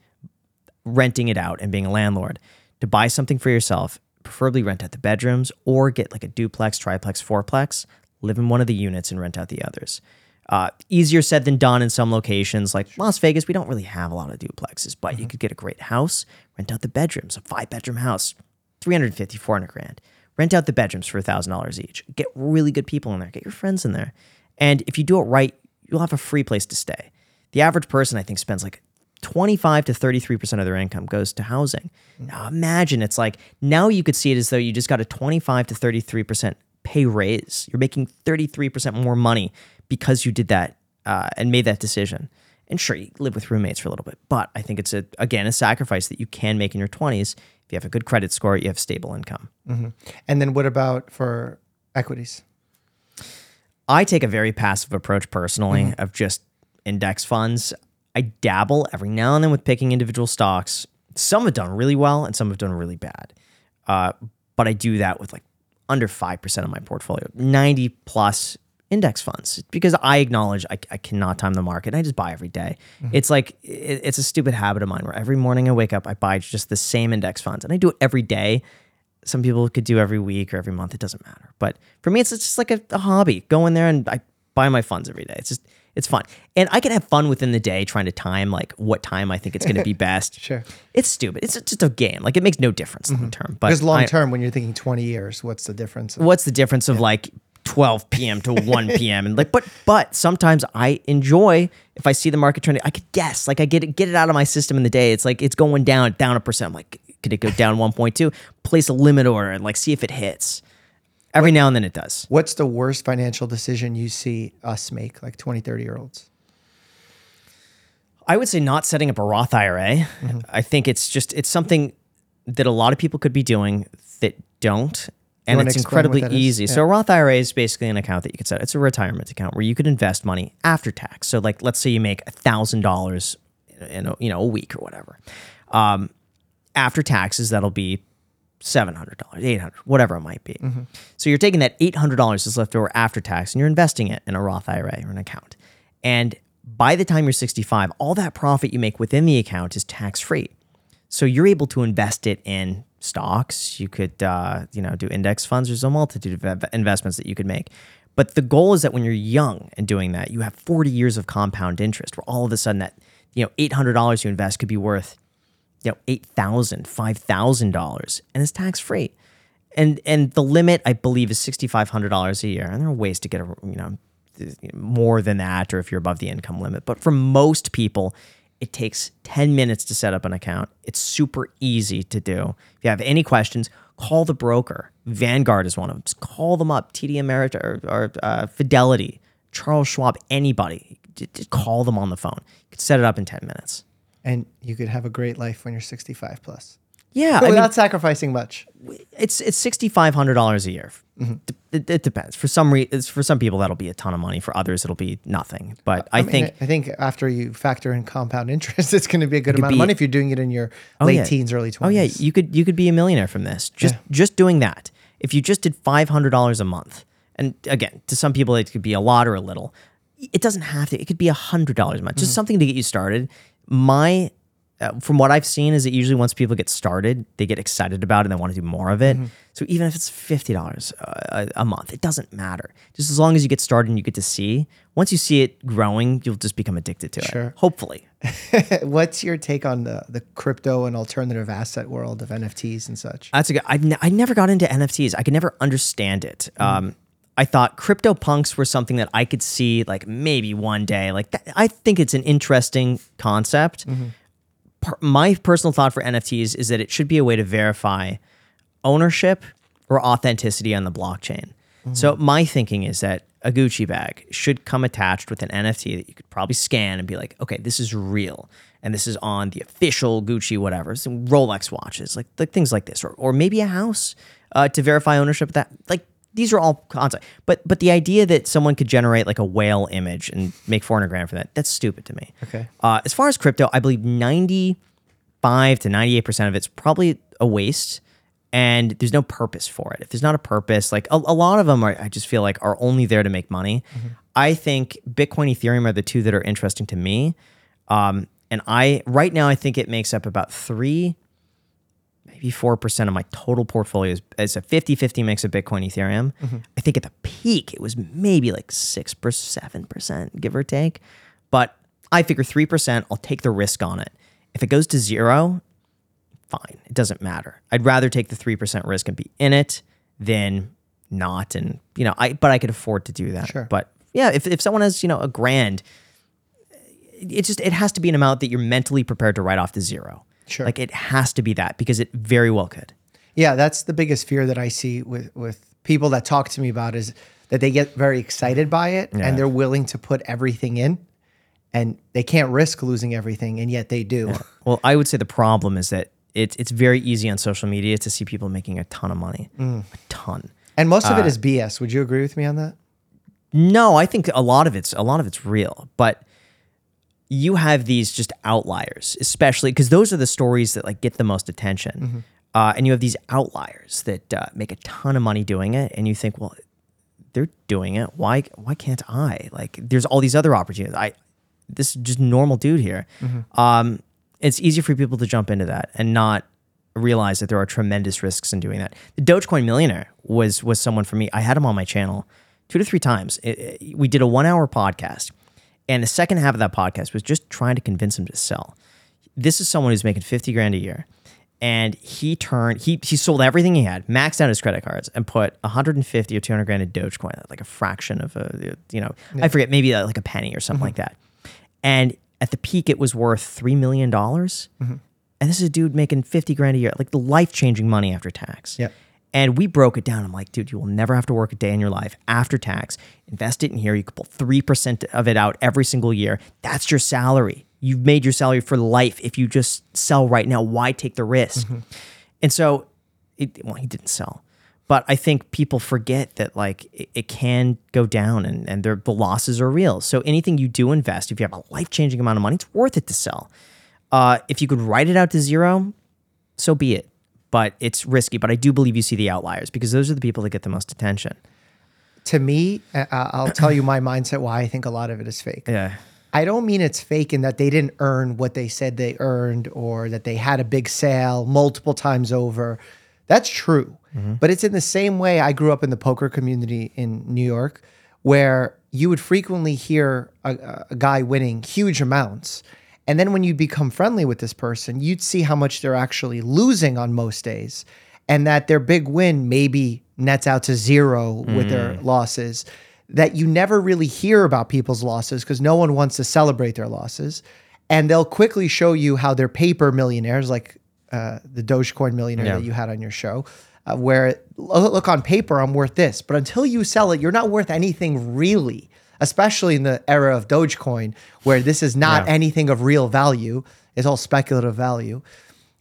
renting it out and being a landlord to buy something for yourself, preferably rent out the bedrooms or get like a duplex, triplex, fourplex, live in one of the units and rent out the others. Uh, easier said than done in some locations. Like Las Vegas, we don't really have a lot of duplexes, but Mm-hmm. you could get a great house, rent out the bedrooms, a five bedroom house, 350, 400 grand. Rent out the bedrooms for $1,000 each. Get really good people in there. Get your friends in there. And if you do it right, you'll have a free place to stay. The average person, I think, spends like 25 to 33% of their income goes to housing. Now imagine it's like now you could see it as though you just got a 25 to 33% pay raise. You're making 33% more money because you did that uh, and made that decision. And sure, you live with roommates for a little bit, but I think it's a again a sacrifice that you can make in your 20s. If you have a good credit score, you have stable income. And then what about for equities? I take a very passive approach personally of just index funds. I dabble every now and then with picking individual stocks. Some have done really well and some have done really bad. Uh, but I do that with like under 5% of my portfolio, 90 plus index funds because I acknowledge I, I cannot time the market. I just buy every day. It's like, it, it's a stupid habit of mine where every morning I wake up, I buy just the same index funds and I do it every day some people could do every week or every month. It doesn't matter. But for me, it's, it's just like a, a hobby. Go in there and I buy my funds every day. It's just it's fun, and I can have fun within the day trying to time like what time I think it's going to be best. Sure. It's stupid. It's just a game. Like it makes no difference long mm-hmm. term. But Because long term, when you're thinking 20 years, what's the difference? what's the difference of like 12 p.m. to 1 p.m. and like but but sometimes I enjoy if I see the market trending I could guess like I get it get it out of my system in the day it's like it's going down down a percent I'm like could it go down 1.2 place a limit order and like see if it hits every now and then it does What's the worst financial decision you see us make, like 20, 30 year olds? I would say not setting up a Roth IRA. I think it's just it's something that a lot of people could be doing that don't. And it's incredibly easy. So a Roth IRA is basically an account that you could set. It's a retirement account where you could invest money after tax. So like let's say you make thousand dollars in a, you know a week or whatever. Um, after taxes, that'll be seven hundred dollars, eight hundred, whatever it might be. So you're taking that eight hundred dollars that's left over after tax, and you're investing it in a Roth IRA or an account. And by the time you're 65, all that profit you make within the account is tax free. So you're able to invest it in stocks. You could, uh, you know, do index funds. There's a multitude of investments that you could make. But the goal is that when you're young and doing that, you have 40 years of compound interest, where all of a sudden that, you know, $800 you invest could be worth, you know, $8,000, $5,000, and it's tax free. And and the limit I believe is $6,500 a year. And there are ways to get a, you know, more than that, or if you're above the income limit. But for most people, it takes 10 minutes to set up an account. It's super easy to do. If you have any questions, call the broker. Vanguard is one of them. Just call them up. TD Ameritrade or, or uh, Fidelity, Charles Schwab, anybody. Just call them on the phone. You can set it up in 10 minutes. And you could have a great life when you're 65 plus Yeah, I mean, without sacrificing much. it's it's sixty five hundred dollars a year. Mm-hmm. D- It, it depends. For some re- it's, for some people that'll be a ton of money. For others, it'll be nothing. But I, mean, think I think after you factor in compound interest, it's going to be a good amount be- of money if you're doing it in your oh, late yeah. teens, early 20s. Oh yeah, you could you could be a millionaire from this. Just just doing that. If you just did five hundred dollars a month, and again, to some people it could be a lot or a little. It doesn't have to. It could be a hundred dollars a month. Just mm-hmm. something to get you started. My uh, from what I've seen is that usually once people get started, they get excited about it and they want to do more of it. So even if it's fifty dollars a, a month, it doesn't matter. Just as long as you get started and you get to see. Once you see it growing, you'll just become addicted to Sure. it. Hopefully. What's your take on the, the crypto and alternative asset world of NFTs and such? That's a good. I, ne- never got into NFTs. I could never understand it. Um, I thought crypto punks were something that I could see like maybe one day. Like that, I think it's an interesting concept. Per- my personal thought for NFTs is that it should be a way to verify ownership or authenticity on the blockchain. So my thinking is that a Gucci bag should come attached with an NFT that you could probably scan and be like, okay, this is real, and this is on the official Gucci whatever, some Rolex watches, like like things like this, or or maybe a house uh, to verify ownership of that. Like these are all concepts, but but the idea that someone could generate like a whale image and make four hundred grand for that, that's stupid to me. Okay. Uh, as far as crypto, I believe ninety five to ninety eight percent of it's probably a waste and there's no purpose for it. If there's not a purpose, like a, a lot of them are, I just feel like are only there to make money. I think Bitcoin, Ethereum are the two that are interesting to me. Um, and I right now I think it makes up about three, maybe 4% of my total portfolio is, is a 50-50 mix of Bitcoin, Ethereum. Mm-hmm. I think at the peak it was maybe like 6%, 7%, give or take. But I figure 3%, I'll take the risk on it. If it goes to zero, fine. It doesn't matter. I'd rather take the 3% risk and be in it than not. And, you know, I, but I could afford to do that. Sure. But yeah, if, if someone has, you know, a grand, it just, it has to be an amount that you're mentally prepared to write off to zero. Sure. Like it has to be that because it very well could. Yeah, that's the biggest fear that I see with with people that talk to me about is that they get very excited by it Yeah. and they're willing to put everything in and they can't risk losing everything and yet they do. Well, I would say the problem is that it's it's very easy on social media to see people making a ton of money, Mm. a ton. And most Uh, of it is BS. Would you agree with me on that? No, I think a lot of it's a lot of it's real, but you have these just outliers, especially because those are the stories that like get the most attention, Mm-hmm. uh, and you have these outliers that uh, make a ton of money doing it, and you think, well, they're doing it. Why why can't I? Like, there's all these other opportunities. I this is just normal dude here. Mm-hmm. Um, it's easy for people to jump into that and not realize that there are tremendous risks in doing that. The Dogecoin millionaire was was someone for me. I had him on my channel two to three times. It- it- we did a one hour podcast, and the second half of that podcast was just trying to convince him to sell. This is someone who's making fifty grand a year, and he turned he he sold everything he had, maxed out his credit cards, and put one hundred and fifty or two hundred grand in Dogecoin, like a fraction of a you know I forget maybe uh, like a penny or something like that. And at the peak, it was worth three million dollars. And this is a dude making 50 grand a year, like the life changing money after tax. Yep. And we broke it down. I'm like, dude, you will never have to work a day in your life after tax. Invest it in here. You could pull 3% of it out every single year. That's your salary. You've made your salary for life. If you just sell right now, why take the risk? And so, it, well, he didn't sell. But I think people forget that like it, it can go down and, and the losses are real. So anything you do invest, if you have a life changing amount of money, it's worth it to sell. Uh, if you could write it out to zero, so be it. But it's risky. But I do believe you see the outliers because those are the people that get the most attention. To me, uh, I'll tell you my mindset why I think a lot of it is fake. Yeah. I don't mean it's fake in that they didn't earn what they said they earned or that they had a big sale multiple times over. That's true. But it's in the same way I grew up in the poker community in New York where you would frequently hear a, a guy winning huge amounts. And then when you become friendly with this person, you'd see how much they're actually losing on most days and that their big win maybe nets out to zero with their losses that you never really hear about people's losses because no one wants to celebrate their losses. And they'll quickly show you how they're paper millionaires like uh, the dogecoin millionaire Yeah. that you had on your show uh, where look on paper i'm worth this but until you sell it you're not worth anything really especially in the era of dogecoin where this is not Yeah. anything of real value it's all speculative value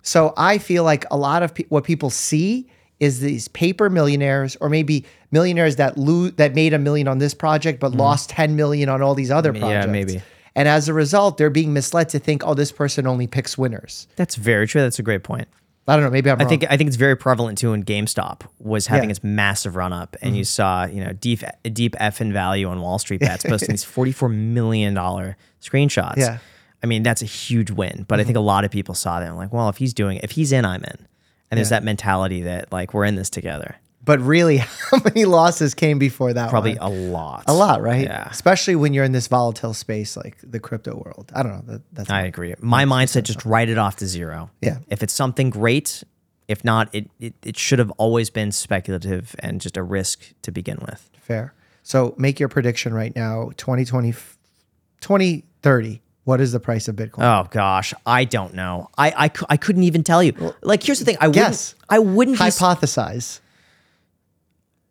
so I feel like a lot of pe- what people see is these paper millionaires, or maybe millionaires that lo- that made a million on this project but lost ten million on all these other Mm-hmm. Yeah, projects. maybe. And as a result, they're being misled to think, oh, this person only picks winners. That's very true. That's a great point. I don't know. Maybe I'm I wrong. think I think it's very prevalent too in GameStop was having Yeah. its massive run up, and you mm-hmm. saw you know deep deep F in value on Wall Street bets posting these forty four million dollar screenshots. Yeah. I mean that's a huge win, but I think a mm-hmm. lot of people saw that and like, well, if he's doing it, if he's in, I'm in, and there's that mentality that like we're in this together. But really, how many losses came before that? Probably one? a lot. a lot, right? Yeah. Especially when you're in this volatile space like the crypto world. I don't know. That, that's I agree. My mindset just write it off to zero. Yeah. If it's something great, if not, it, it it should have always been speculative and just a risk to begin with. fair. So make your prediction right now. 2020, 2030. What is the price of Bitcoin? Oh gosh, I don't know. I I, I couldn't even tell you. Like here's the thing. I guess. wouldn't. I wouldn't. Be, Hypothesize.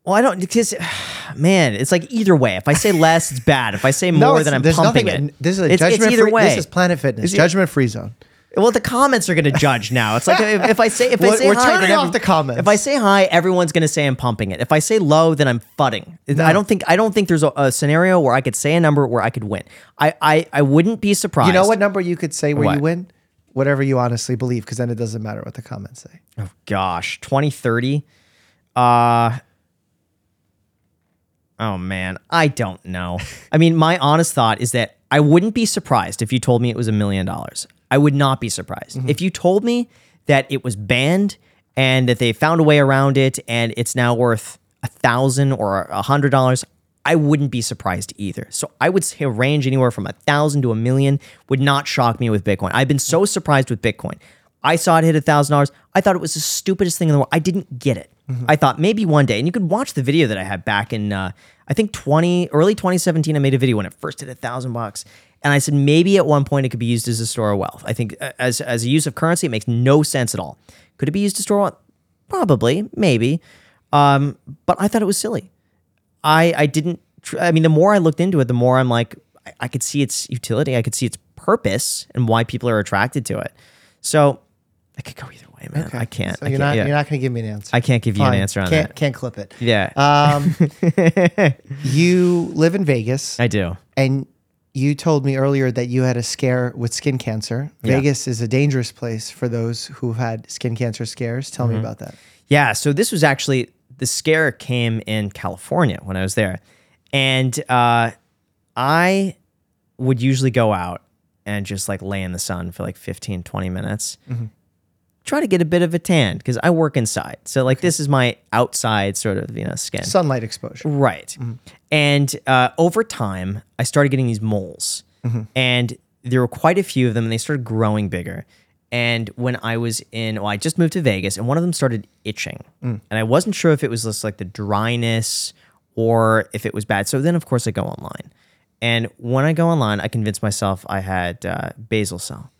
Well, I don't because, man, it's like either way. If I say less, it's bad. If I say more, it's- then I'm pumping nothing- it. This is a it's, judgment it's either free. way. This is Planet Fitness. it- Judgment free zone. Well, the comments are going to judge now. It's like if, if I say if I We're- say we're hi, turning off the comments. If I say hi, everyone's going to say I'm pumping it. If I say low, then I'm fudding. I don't think I don't think there's a, a scenario where I could say a number where I could win. I I, I wouldn't be surprised. You know what number you could say where What? you win? Whatever you honestly believe, because then it doesn't matter what the comments say. Oh gosh, 2030. Uh Oh man, I don't know. I mean, my honest thought is that I wouldn't be surprised if you told me it was a million dollars. I would not be surprised. Mm-hmm. If you told me that it was banned and that they found a way around it and it's now worth a thousand or a hundred dollars, I wouldn't be surprised either. So I would say a range anywhere from a thousand to a million would not shock me with Bitcoin. I've been so surprised with Bitcoin. I saw it hit a thousand dollars. I thought it was the stupidest thing in the world. I didn't get it. I thought maybe one day, and you could watch the video that I had back in, uh, I think twenty early 2017. I made a video when it first hit a thousand bucks, and I said maybe at one point it could be used as a store of wealth. I think uh, as as a use of currency, it makes no sense at all. Could it be used to store wealth? Probably, maybe, um, but I thought it was silly. I I didn't. Tr- I mean, the more I looked into it, the more I'm like, I, I could see its utility. I could see its purpose and why people are attracted to it. So I could go either way, man. I can't. So I you're can't, not yeah. you're not going to give me an answer. I can't give you an answer on can't, that. Can't clip it. Yeah, Um, you live in Vegas, I do. and you told me earlier that you had a scare with skin cancer. Yeah. Vegas is a dangerous place for those who've had skin cancer scares. Tell Mm-hmm. me about that. Yeah, so this was actually the scare came in California when I was there. And uh, I would usually go out and just like lay in the sun for like 15, 20 minutes. Try to get a bit of a tan because I work inside. So like this is my outside sort of, you know, skin. Sunlight exposure. Right. And uh, over time, I started getting these moles, and there were quite a few of them, and they started growing bigger. And when I was in, well, I just moved to Vegas, and one of them started itching, and I wasn't sure if it was just like the dryness or if it was bad. So then, of course, I go online, and when I go online, I convince myself I had uh, basal cell.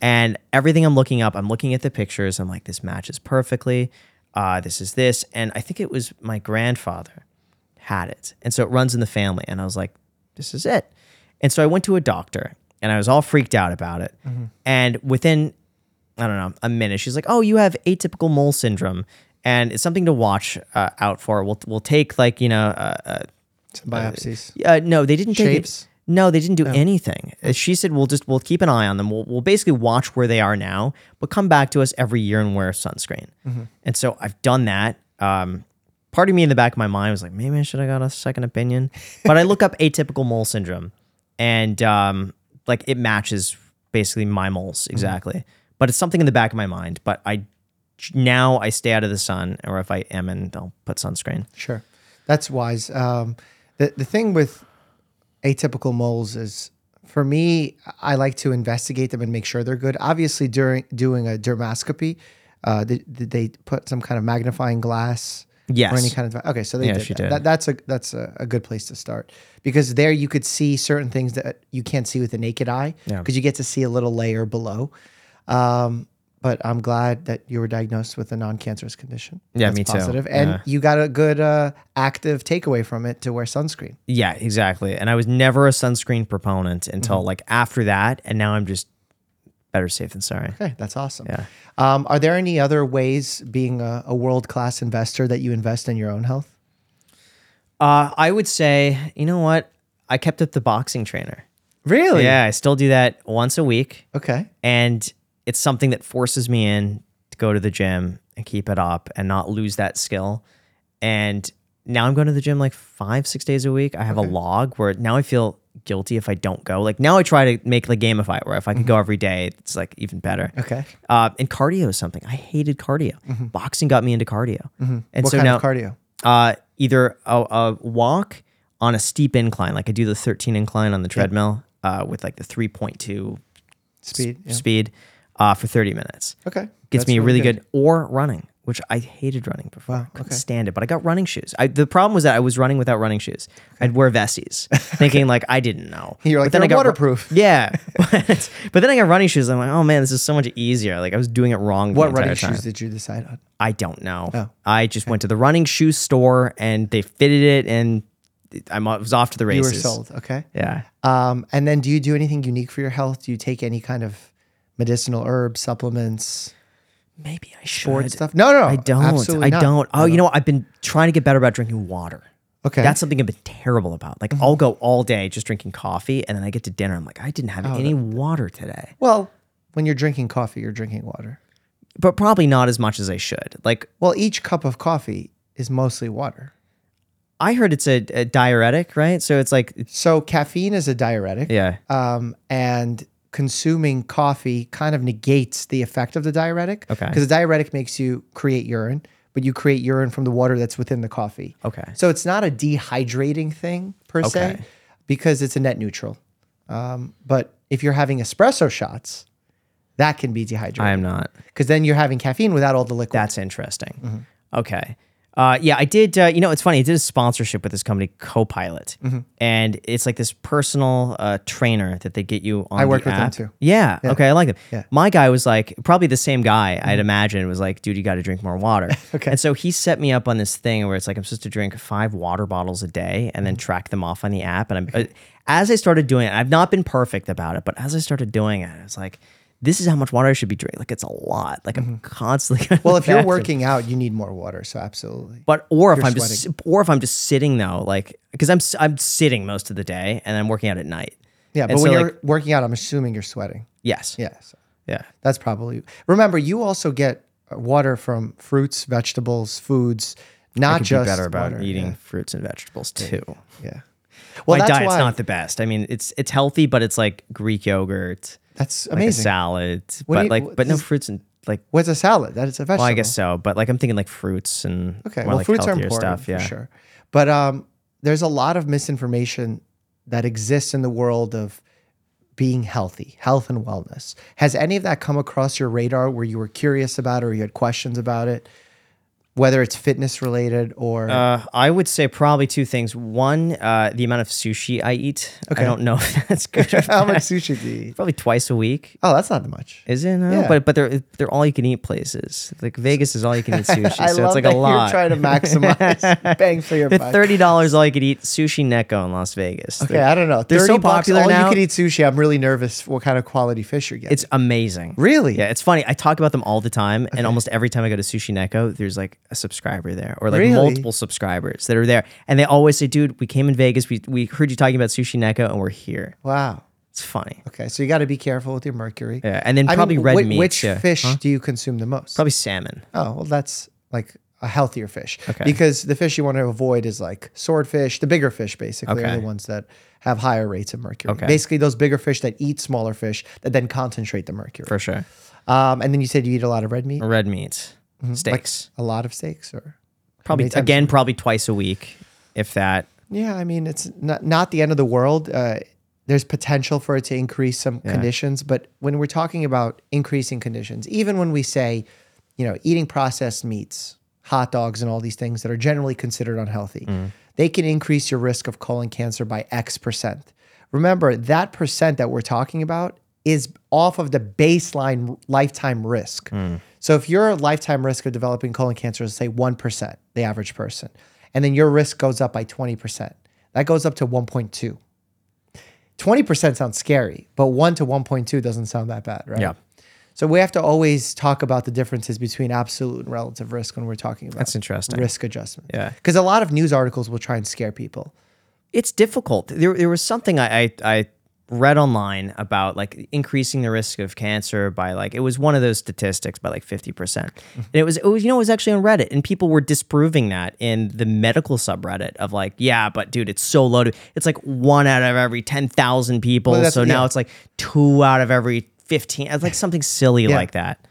And everything I'm looking up, I'm looking at the pictures. I'm like, this matches perfectly. Uh, this is this. And I think it was my grandfather had it. And so it runs in the family. And I was like, this is it. And so I went to a doctor and I was all freaked out about it. And within, I don't know, a minute, she's like, oh, you have atypical mole syndrome. And it's something to watch uh, out for. We'll, we'll take like, you know, uh, uh, Some biopsies. uh, no, they didn't take it- Shapes? No, they didn't do anything. Uh, She said we'll just we'll keep an eye on them. We'll we'll basically watch where they are now, but come back to us every year and wear sunscreen. And so I've done that. Um, part of me in the back of my mind was like, maybe I should have got a second opinion. But I look up atypical mole syndrome, and um, like it matches basically my moles exactly. But it's something in the back of my mind. But I now I stay out of the sun, or if I am and I'll put sunscreen. Sure, that's wise. Um, the the thing with atypical moles is, for me, I like to investigate them and make sure they're good. Obviously, during doing a dermoscopy, uh, did, did they put some kind of magnifying glass? Yes. Or any kind of okay, so they Yeah, did, she that. did. That- that's a that's a, a good place to start because there you could see certain things that you can't see with the naked eye Yeah. because you get to see a little layer below. Um, but I'm glad that you were diagnosed with a non-cancerous condition. Yeah, That's me too. And Yeah. you got a good uh, active takeaway from it to wear sunscreen. Yeah, exactly. And I was never a sunscreen proponent until Mm-hmm. like after that, and now I'm just better safe than sorry. Okay, that's awesome. Yeah. Um, are there any other ways, being a, a world-class investor, that you invest in your own health? Uh, I would say, you know what? I kept up the boxing trainer. Really? Yeah, I still do that once a week, Okay. and it's something that forces me in to go to the gym and keep it up and not lose that skill. And now I'm going to the gym like five, six days a week. I have a log where now I feel guilty if I don't go. Like now I try to make the gamify it where if I can go Mm-hmm. every day, it's like even better. Okay. Uh, and cardio is something I hated cardio. Boxing got me into cardio, and Mm-hmm. what so kind now of cardio? uh, either a, a walk on a steep incline, like I do the 13 incline on the treadmill uh, with like the 3.2 Speed. yeah. speed uh, for 30 minutes. Okay. Gets That's me really good. Or running, which I hated running before. Wow, couldn't okay. stand it, but I got running shoes. I, the problem was that I was running without running shoes. I'd wear Vessis, thinking like I didn't know. You're like, But then I got waterproof." Yeah, but, but then I got running shoes. I'm like, oh man, this is so much easier. Like I was doing it wrong. What running time. shoes did you decide on? I don't know. Oh. I just went to the running shoe store and they fitted it, and I was off to the races. You were sold. Okay. Yeah. Um, and then do you do anything unique for your health? Do you take any kind of medicinal herbs, supplements, Maybe I should. stuff? No, no, no. I don't. Absolutely I not. don't. Oh, you know what? I've been trying to get better about drinking water. Okay. That's something I've been terrible about. Like I'll go all day just drinking coffee, and then I get to dinner. I'm like, I didn't have Oh, any water today, well, when you're drinking coffee, you're drinking water. but probably not as much as I should. Like Well, each cup of coffee is mostly water. I heard it's a, a diuretic, right? So it's like, So caffeine is a diuretic. yeah, Um, and consuming coffee kind of negates the effect of the diuretic. Okay. Because the diuretic makes you create urine, but you create urine from the water that's within the coffee. Okay. So it's not a dehydrating thing per se, because it's a net neutral. Um, but if you're having espresso shots, that can be dehydrating. I am not. because then you're having caffeine without all the liquid. That's interesting. Mm-hmm. Okay. Uh, yeah, I did. Uh, you know, it's funny. I did a sponsorship with this company, Copilot, Mm-hmm. and it's like this personal uh, trainer that they get you on. I work with them too. Yeah, Okay. I like them. Yeah. Mm-hmm. My guy was like probably the same guy. I'd imagine was like, dude, you got to drink more water. Okay. And so he set me up on this thing where it's like I'm supposed to drink five water bottles a day and then Mm-hmm. track them off on the app. And I'm uh, as I started doing it, I've not been perfect about it, but as I started doing it, it's like. This is how much water I should be drinking. Like it's a lot. Like I'm constantly. Mm-hmm. well, the if you're working out, you need more water. So absolutely. But or if You're I'm just or if I'm just sitting though, like because I'm s- I'm sitting most of the day and I'm working out at night. Yeah, And but when so, you're like- working out, I'm assuming you're sweating. Yes. Yeah, so Yeah. that's probably. Remember, you also get uh, water from fruits, vegetables, foods, not I could just be better about water. eating fruits and vegetables too. Yeah. yeah. Well, My that's diet's why not the best. I mean, it's it's healthy, but it's like Greek yogurt, that's like a amazing. salad, What but you- like but no fruits and like. What's a salad? That is a vegetable. Well, I guess so, but like I'm thinking like fruits and Okay, well, like fruits are important stuff. Yeah. for sure. But um, there's a lot of misinformation that exists in the world of being healthy, health and wellness. Has any of that come across your radar where you were curious about it or you had questions about it? Whether it's fitness related or Uh, I would say probably two things. One, uh, the amount of sushi I eat. Okay. I don't know if that's good. or how much sushi do you eat? Probably twice a week. Oh, that's not that much. Is it? No, Yeah. but but they're they're all you can eat places. Like Vegas is all you can eat sushi, so it's like a lot. you're trying to maximize bang for your buck. thirty dollars, all you could eat sushi Neko in Las Vegas. Okay, They're- I don't know. they're 30 so bucks, popular all now. you can eat sushi. I'm really nervous what kind of quality fish you're getting. It's amazing. Really? Yeah, it's funny. I talk about them all the time, and almost every time I go to Sushi Neko, there's like a subscriber there, or like Really? multiple subscribers that are there, and they always say, "Dude, we came in Vegas. We we heard you talking about Sushi Neko, and we're here." wow. It's funny. Okay, so you got to be careful with your mercury. Yeah, and then I probably mean, red whi- meats. Which yeah. fish Huh? do you consume the most? Probably salmon. Oh, well, that's like a healthier fish. Okay. Because the fish you want to avoid is like swordfish, the bigger fish basically are the ones that have higher rates of mercury. Okay. Basically, those bigger fish that eat smaller fish that then concentrate the mercury. For sure. Um, and then you said you eat a lot of red meat, Red meats, Mm-hmm. steaks. a lot of steaks, or Probably again, probably twice a week, if that. Yeah, I mean, it's not, not the end of the world. Uh, there's potential for it to increase some conditions, but when we're talking about increasing conditions, even when we say, you know, eating processed meats, hot dogs, and all these things that are generally considered unhealthy, they can increase your risk of colon cancer by X percent. Remember, that percent that we're talking about is off of the baseline lifetime risk. So if your lifetime risk of developing colon cancer is say 1%, the average person, and then your risk goes up by 20%, that goes up to 1.2. 20% sounds scary, but 1 to 1.2 doesn't sound that bad, right? Yeah. So we have to always talk about the differences between absolute and relative risk when we're talking about That's interesting. risk adjustment. Yeah. Because a lot of news articles will try and scare people. it's difficult. There, there was something I, I, I read online about like increasing the risk of cancer by like it was one of those statistics by like fifty percent, and it was it was you know it was actually on Reddit, and people were disproving that in the medical subreddit of like yeah, but dude, it's so low. To, it's like one out of every ten thousand people, Well, so now yeah. it's like two out of every fifteen. It's like something silly like that.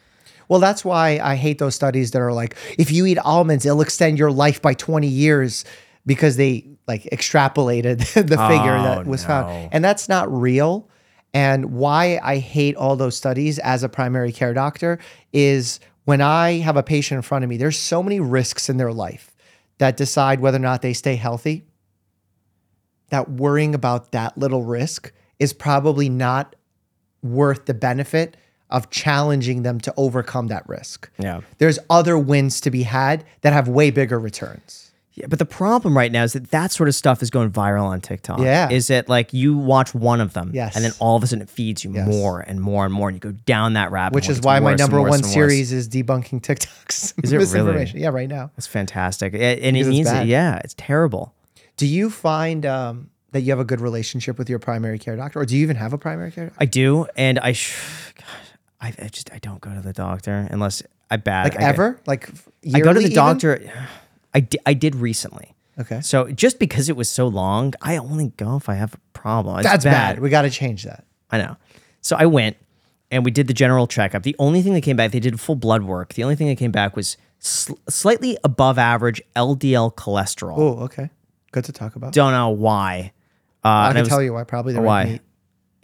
Well, that's why I hate those studies that are like, if you eat almonds, it'll extend your life by 20 years because they like extrapolated the figure Oh, that was no. found. And that's not real. And why I hate all those studies as a primary care doctor is when I have a patient in front of me, there's so many risks in their life that decide whether or not they stay healthy. That worrying about that little risk is probably not worth the benefit of challenging them to overcome that risk. Yeah. There's other wins to be had that have way bigger returns. Yeah, but the problem right now is that that sort of stuff is going viral on TikTok. Yeah. Is that like you watch one of them, Yes. and then all of a sudden it feeds you Yes. more and more and more, and you go down that rabbit Which hole. is why my number one series is debunking TikTok's Is it really? Yeah, right now. It's fantastic, A- and it Because needs it. Yeah, it's terrible. Do you find um, that you have a good relationship with your primary care doctor, or do you even have a primary care doctor? I do, and I, sh- God, I, I just I don't go to the doctor unless I bad Like I get- ever? Like I go to the even? doctor. I di- I did recently. Okay. So just because it was so long, I only go if I have a problem. It's That's bad. We got to change that. I know. So I went and we did the general checkup. The only thing that came back, they did full blood work. The only thing that came back was sl- slightly above average LDL cholesterol. Oh, okay. Good to talk about. Don't know why. Uh, I can tell you why. Probably the red why. meat.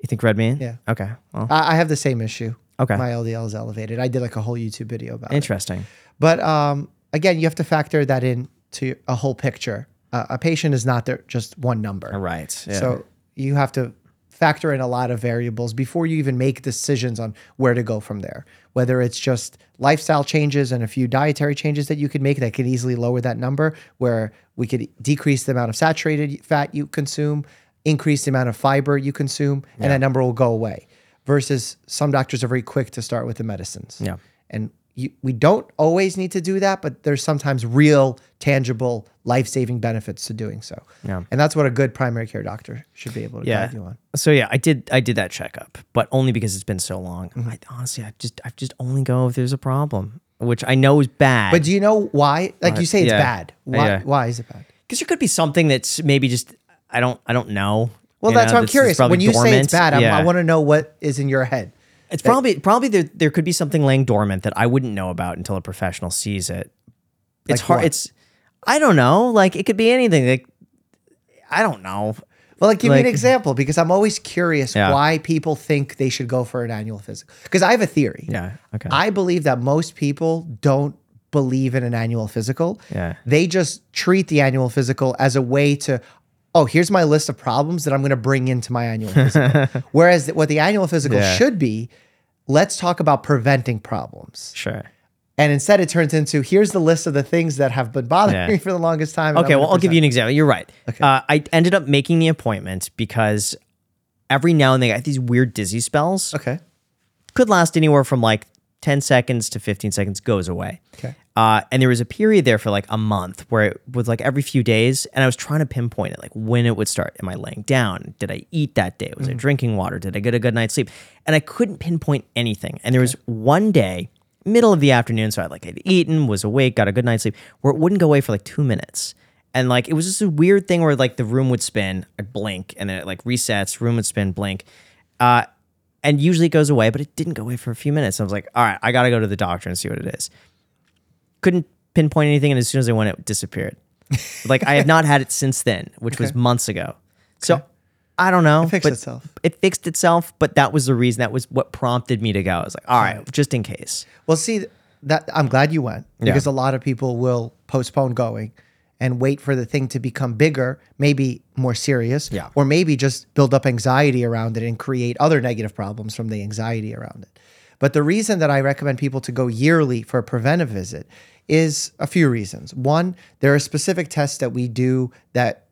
You think red meat? Yeah. Okay. Well, I, I have the same issue. Okay. My LDL is elevated. I did like a whole YouTube video about it. interesting. But um, again, you have to factor that into a whole picture. Uh, a patient is not there just one number. Right. Yeah. So you have to factor in a lot of variables before you even make decisions on where to go from there. Whether it's just lifestyle changes and a few dietary changes that you could make that could easily lower that number, where we could decrease the amount of saturated fat you consume, increase the amount of fiber you consume, and that number will go away. Versus some doctors are very quick to start with the medicines. Yeah. And you, we don't always need to do that, but there's sometimes real, tangible, life saving benefits to doing so. Yeah. And that's what a good primary care doctor should be able to yeah. guide you on. So yeah, I did I did that checkup, but only because it's been so long. Mm-hmm. I honestly I just I just only go if there's a problem, which I know is bad. But do you know why? Like you say, it's yeah. bad. Why? Yeah. Why is it bad? because there could be something that's maybe just I don't I don't know. Well, you that's know, why I'm curious. When you say it's bad. I want to know what is in your head. It's probably probably there there could be something laying dormant that I wouldn't know about until a professional sees it. It's Like hard. what? It's I don't know. Like it could be anything. Like I don't know. Well, like give me an example because I'm always curious Yeah. why people think they should go for an annual physical. Because I have a theory. Yeah. Okay. I believe that most people don't believe in an annual physical. Yeah. They just treat the annual physical as a way to, oh, here's my list of problems that I'm going to bring into my annual physical. Whereas what the annual physical Yeah. should be, let's talk about preventing problems. sure. And instead, it turns into here's the list of the things that have been bothering Yeah. me for the longest time. Okay, well, I'll give you an example. You're right. Uh, I ended up making the appointment because every now and then I get these weird dizzy spells. Okay. Could last anywhere from like 10 seconds to 15 seconds, goes away. Okay. Uh, and there was a period there for like a month where it was like every few days, and I was trying to pinpoint it, like when it would start. Am I laying down? Did I eat that day? Was I drinking water? Did I get a good night's sleep? And I couldn't pinpoint anything. And there was one day, middle of the afternoon, so I like I'd eaten, was awake, got a good night's sleep, where it wouldn't go away for like two minutes. And like it was just a weird thing where like the room would spin, I'd blink, and then it like resets, room would spin, blink. Uh, and usually it goes away, but it didn't go away for a few minutes. I was like, all right, I gotta go to the doctor and see what it is. Couldn't pinpoint anything, and as soon as I went, it disappeared. like I have not had it since then, which was months ago. So I don't know. It fixed itself. It fixed itself, but that was the reason. That was what prompted me to go. I was like, all right, just in case. Well, see that I'm glad you went because a lot of people will postpone going and wait for the thing to become bigger, maybe more serious, Yeah. or maybe just build up anxiety around it and create other negative problems from the anxiety around it. But the reason that I recommend people to go yearly for a preventive visit is a few reasons. One, there are specific tests that we do that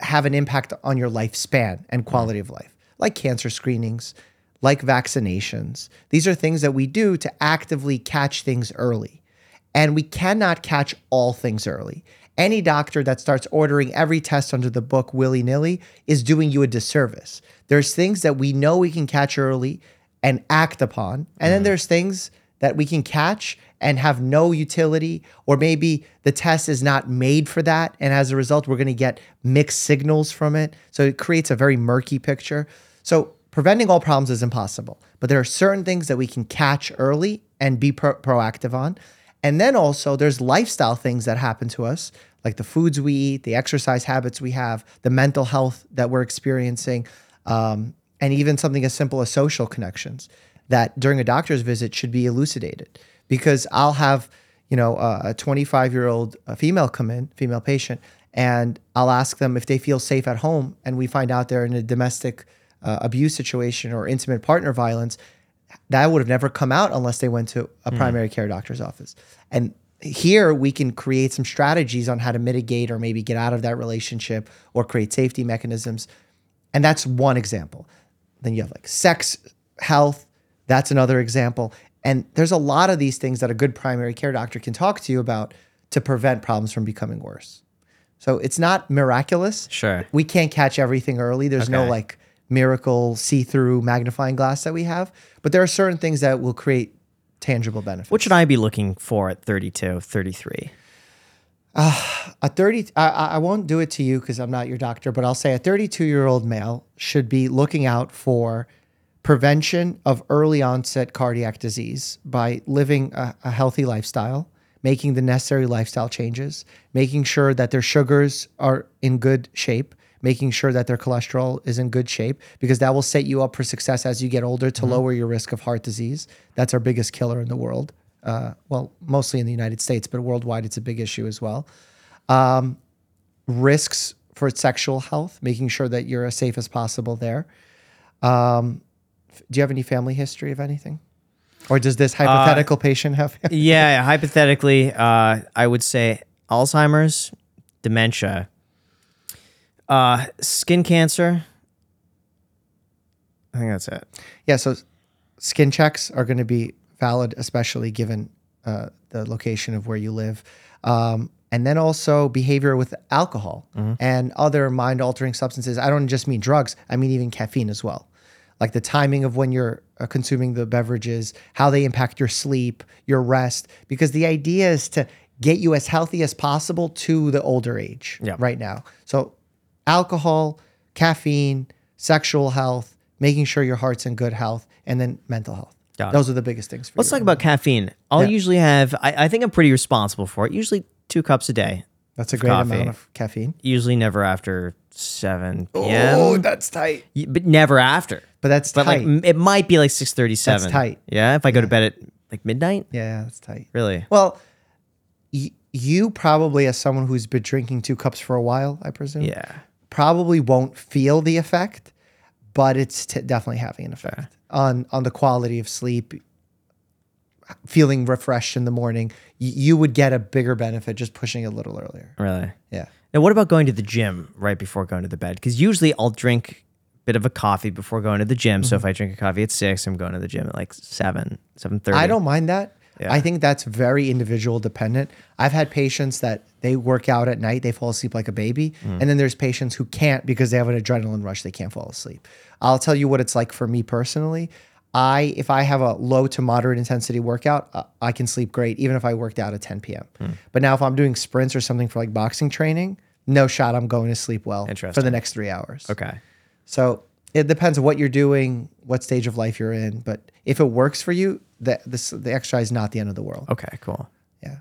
have an impact on your lifespan and quality of life, like cancer screenings, like vaccinations. These are things that we do to actively catch things early. And we cannot catch all things early. Any doctor that starts ordering every test under the book willy nilly is doing you a disservice. There's things that we know we can catch early and act upon. And then mm-hmm. there's things that we can catch and have no utility, or maybe the test is not made for that. And as a result, we're going to get mixed signals from it. So it creates a very murky picture. So preventing all problems is impossible, but there are certain things that we can catch early and be pro- proactive on. And then also, there's lifestyle things that happen to us, like the foods we eat, the exercise habits we have, the mental health that we're experiencing, um, and even something as simple as social connections that during a doctor's visit should be elucidated. Because I'll have, you know, a 25 year old female come in, female patient, and I'll ask them if they feel safe at home, and we find out they're in a domestic uh, abuse situation or intimate partner violence that would have never come out unless they went to a primary care doctor's office. And here we can create some strategies on how to mitigate or maybe get out of that relationship or create safety mechanisms. And that's one example. Then you have like sex health, that's another example. And there's a lot of these things that a good primary care doctor can talk to you about to prevent problems from becoming worse. So it's not miraculous. Sure. We can't catch everything early. There's no like miracle see-through magnifying glass that we have, but there are certain things that will create tangible benefits. What should I be looking for at 32, 33? Uh, a 30 I, I I won't do it to you because i'm not your doctor but i'll say a 32 year old male should be looking out for prevention of early onset cardiac disease by living a, a healthy lifestyle, making the necessary lifestyle changes, making sure that their sugars are in good shape, making sure that their cholesterol is in good shape, because that will set you up for success as you get older to lower your risk of heart disease. That's our biggest killer in the world. Uh, well, mostly in the United States, but worldwide, it's a big issue as well. Um, risks for sexual health, making sure that you're as safe as possible there. Um, do you have any family history of anything? Or does this hypothetical patient have? yeah, hypothetically, uh, I would say Alzheimer's, dementia, uh, skin cancer. I think that's it. yeah, so skin checks are going to be valid, especially given uh, the location of where you live. Um, and then also behavior with alcohol and other mind altering substances. I don't just mean drugs, I mean even caffeine as well. Like the timing of when you're uh, consuming the beverages, how they impact your sleep, your rest, because the idea is to get you as healthy as possible to the older age Yeah. right now. So, alcohol, caffeine, sexual health, making sure your heart's in good health, and then mental health. Got it. Those are the biggest things for Let's you. talk about caffeine. I'll Yeah. usually have, I, I think I'm pretty responsible for it. Usually two cups a day. That's a great coffee. amount of caffeine. Usually never after 7 p.m. Oh, that's tight. Y- but never after. But that's But like tight. m- it might be like 6:37. That's tight. Yeah, if I go to bed at like midnight? yeah, that's tight. Really? Well, y- you probably, as someone who's been drinking two cups for a while, I presume, Yeah. probably won't feel the effect, but it's t- definitely having an effect on on the quality of sleep. Feeling refreshed in the morning, y- you would get a bigger benefit just pushing a little earlier. Really? Yeah. Now, what about going to the gym right before going to the bed? Because usually I'll drink a bit of a coffee before going to the gym. Mm-hmm. So if I drink a coffee at six, I'm going to the gym at like seven, seven thirty. I don't mind that. Yeah. I think that's very individual dependent. I've had patients that they work out at night, they fall asleep like a baby. Mm. And then there's patients who can't because they have an adrenaline rush, they can't fall asleep. I'll tell you what it's like for me personally. I if I have a low to moderate intensity workout, uh, I can sleep great even if I worked out at 10 p.m. Hmm. But now if I'm doing sprints or something for like boxing training, no shot I'm going to sleep well for the next 3 hours. Okay. So it depends on what you're doing, what stage of life you're in. But if it works for you, the this, the exercise is not the end of the world. Okay. Cool. Yeah.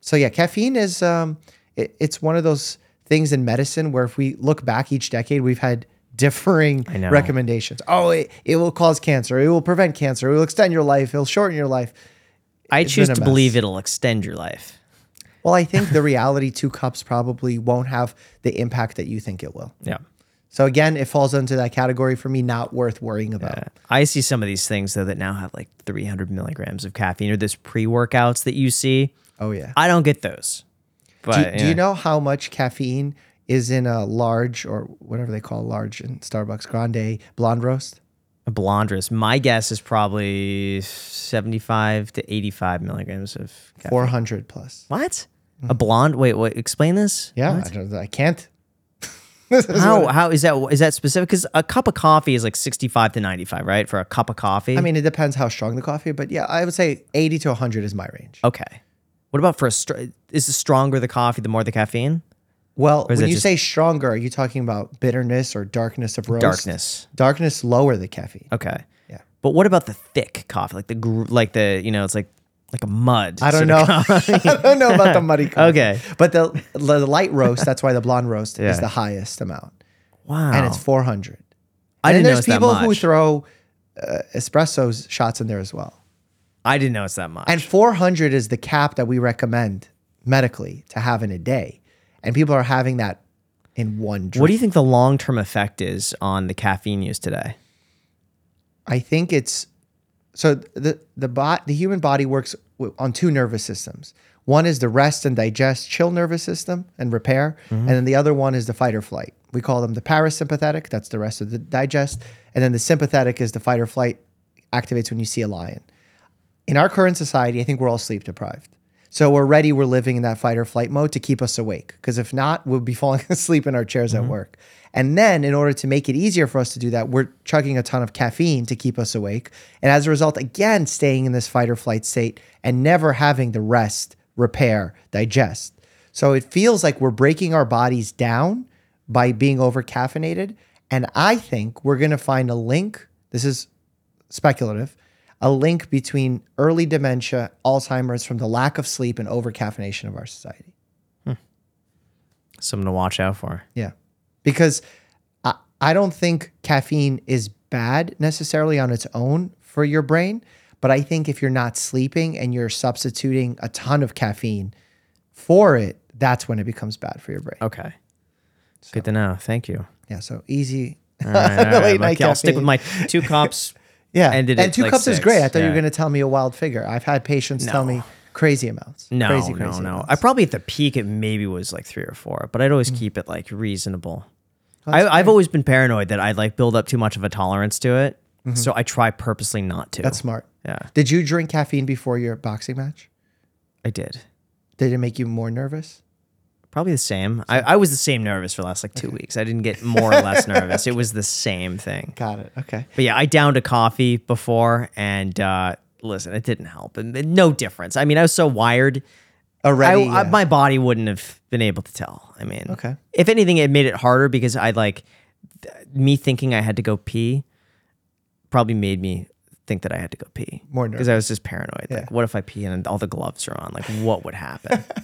So yeah, caffeine is um, it, it's one of those things in medicine where if we look back each decade, we've had differing recommendations. Oh, it, it will cause cancer. It will prevent cancer. It will extend your life. It'll shorten your life. I It's choose to believe it'll extend your life. Well, I think the reality two cups probably won't have the impact that you think it will. Yeah. So again, it falls into that category for me, not worth worrying about. Yeah. I see some of these things though that now have like 300 milligrams of caffeine or this pre-workouts that you see. Oh yeah. I don't get those. But Do, do you know how much caffeine is in a large or whatever they call large in Starbucks grande blonde roast? a roast. My guess is probably 75 to 85 milligrams of caffeine. 400 plus. What? A blonde? Wait, what? Explain this. Yeah, I, I can't. How how is that is that specific? Because a cup of coffee is like 65 to 95, right? For a cup of coffee. I mean, it depends how strong the coffee, but yeah, I would say 80 to 100 is my range. okay. What about for a str- is the stronger the coffee, the more the caffeine? Well, when you just- say stronger, are you talking about bitterness or darkness of roast? Darkness. Darkness lower the caffeine. Okay. Yeah. But what about the thick coffee, like the like the you know it's like like a mud? I don't know. I don't know about the muddy coffee. Okay. But the, the light roast, that's why the blonde roast Yeah. is the highest amount. wow. And it's 400. I and didn't there's people who throw uh, espressos shots in there as well. I didn't know it's that much. And 400 is the cap that we recommend medically to have in a day. And people are having that in one drink. what do you think the long term effect is on the caffeine use today? I think it's so the the bot the human body works on two nervous systems. One is the rest and digest, chill nervous system and repair, mm-hmm. and then the other one is the fight or flight. We call them the parasympathetic. That's the rest of the digest, and then the sympathetic is the fight or flight. Activates when you see a lion. In our current society, I think we're all sleep deprived. So we're ready. We're living in that fight or flight mode to keep us awake. Because if not, we'll be falling asleep in our chairs at mm-hmm. work. And then, in order to make it easier for us to do that, we're chugging a ton of caffeine to keep us awake. And as a result, again, staying in this fight or flight state and never having the rest, repair, digest. So it feels like we're breaking our bodies down by being over caffeinated. And I think we're going to find a link. This is speculative, a link between early dementia, Alzheimer's from the lack of sleep and overcaffeination of our society. Hmm. Something to watch out for. Yeah. Because I, I don't think caffeine is bad necessarily on its own for your brain. But I think if you're not sleeping and you're substituting a ton of caffeine for it, that's when it becomes bad for your brain. Okay. Good to know. Thank you. Yeah. So easy. All right, all right. I'll stick with my two cups. Yeah. ended and two like, cups is great. I thought you were going to tell me a wild figure. I've had patients tell me crazy amounts. No, crazy, no, crazy no. amounts. I probably at the peak it maybe was like three or four, but I'd always Mm. keep it like reasonable. I, I've always been paranoid that I'd like build up too much of a tolerance to it, so I try purposely not to. Mm-hmm. That's smart. yeah, Did you drink caffeine before your boxing match? I did. Did it make you more nervous? Probably the same. I, I was the same nervous for the last like two weeks. I didn't get more or less nervous. It was the same thing. Got it. Okay. But yeah, I downed a coffee before, and uh, listen, it didn't help. And and no difference. I mean, I was so wired. I, Already. I- yeah. my body wouldn't have been able to tell. I mean, Okay. If anything, it made it harder because I like th- me thinking I had to go pee. Probably made me think that I had to go pee More because I was just paranoid. Like, what if I pee and all the gloves are on? Like, what would happen?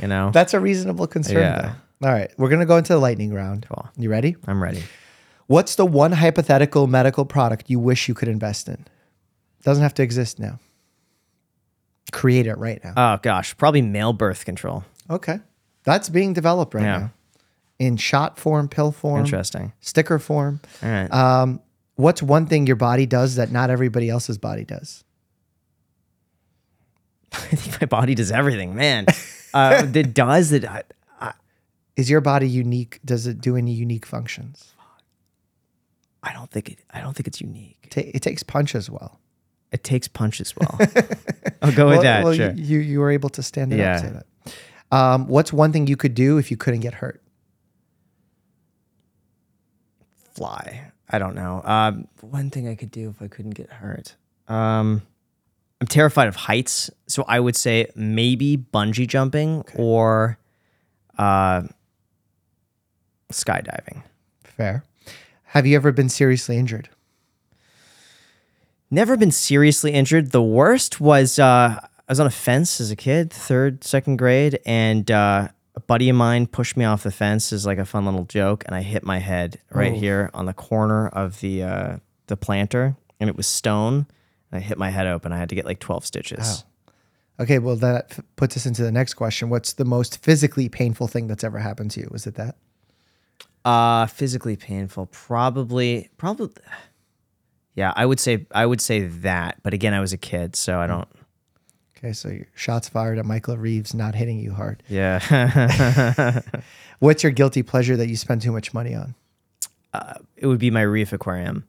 you know, That's a reasonable concern, Yeah. though. All right. We're going to go into the lightning round. Cool. You ready? I'm ready. What's the one hypothetical medical product you wish you could invest in? Doesn't have to exist now. Create it right now. Oh gosh, probably male birth control. Okay. That's being developed right Yeah. now in shot form, pill form, Interesting. sticker form. All right. Um, what's one thing your body does that not everybody else's body does? I think my body does everything, man. Uh, it does it. I, I, Is your body unique? Does it do any unique functions? I don't think it. I don't think it's unique. Ta- it takes punch as well. It takes punch as well. I'll go with that. well, sure. you you were able to stand it Yeah. up. Say that. Um, what's one thing you could do if you couldn't get hurt? Fly. I don't know. Um, one thing I could do if I couldn't get hurt. Um, I'm terrified of heights, so I would say maybe bungee jumping or uh, skydiving. Fair. Have you ever been seriously injured? Never been seriously injured. The worst was uh, I was on a fence as a kid, third, second grade, and uh, a buddy of mine pushed me off the fence as like a fun little joke, and I hit my head right Oh. here on the corner of the uh, the planter, and it was stone. I hit my head open. I had to get like twelve stitches. Okay, well that f- puts us into the next question. What's the most physically painful thing that's ever happened to you? Was it that? Uh, physically painful, probably, probably. Yeah, I would say I would say that, but again, I was a kid, so Hmm. I don't. Okay, so your shots fired at Michael Reeves not hitting you hard. Yeah. What's your guilty pleasure that you spend too much money on? it would be my reef aquarium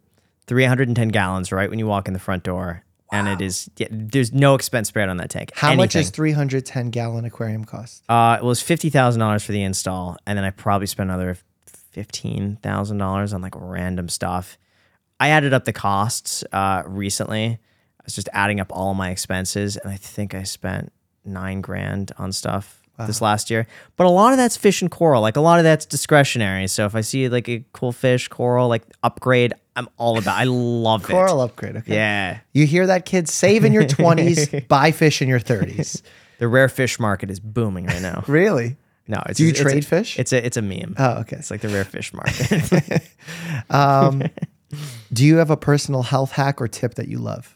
310 gallons right when you walk in the front door and it is yeah, there's no expense spared on that tank. How much Anything. does 310 gallon aquarium cost? uh it was $50000 for the install and then i probably spent another $15000 on like random stuff. I added up the costs uh recently. I was just adding up all my expenses and i think i spent nine grand on stuff this last year but a lot of that's fish and coral like a lot of that's discretionary so if i see like a cool fish coral like upgrade i'm all about i love it Coral upgrade. Okay. yeah You hear that, kids? Save in your 20s, buy fish in your 30s. the rare fish market is booming right now Really? no it's Do you it's trade a, fish? it's a it's a meme Oh, okay. it's like the rare fish market Um, do you have a personal health hack or tip that you love?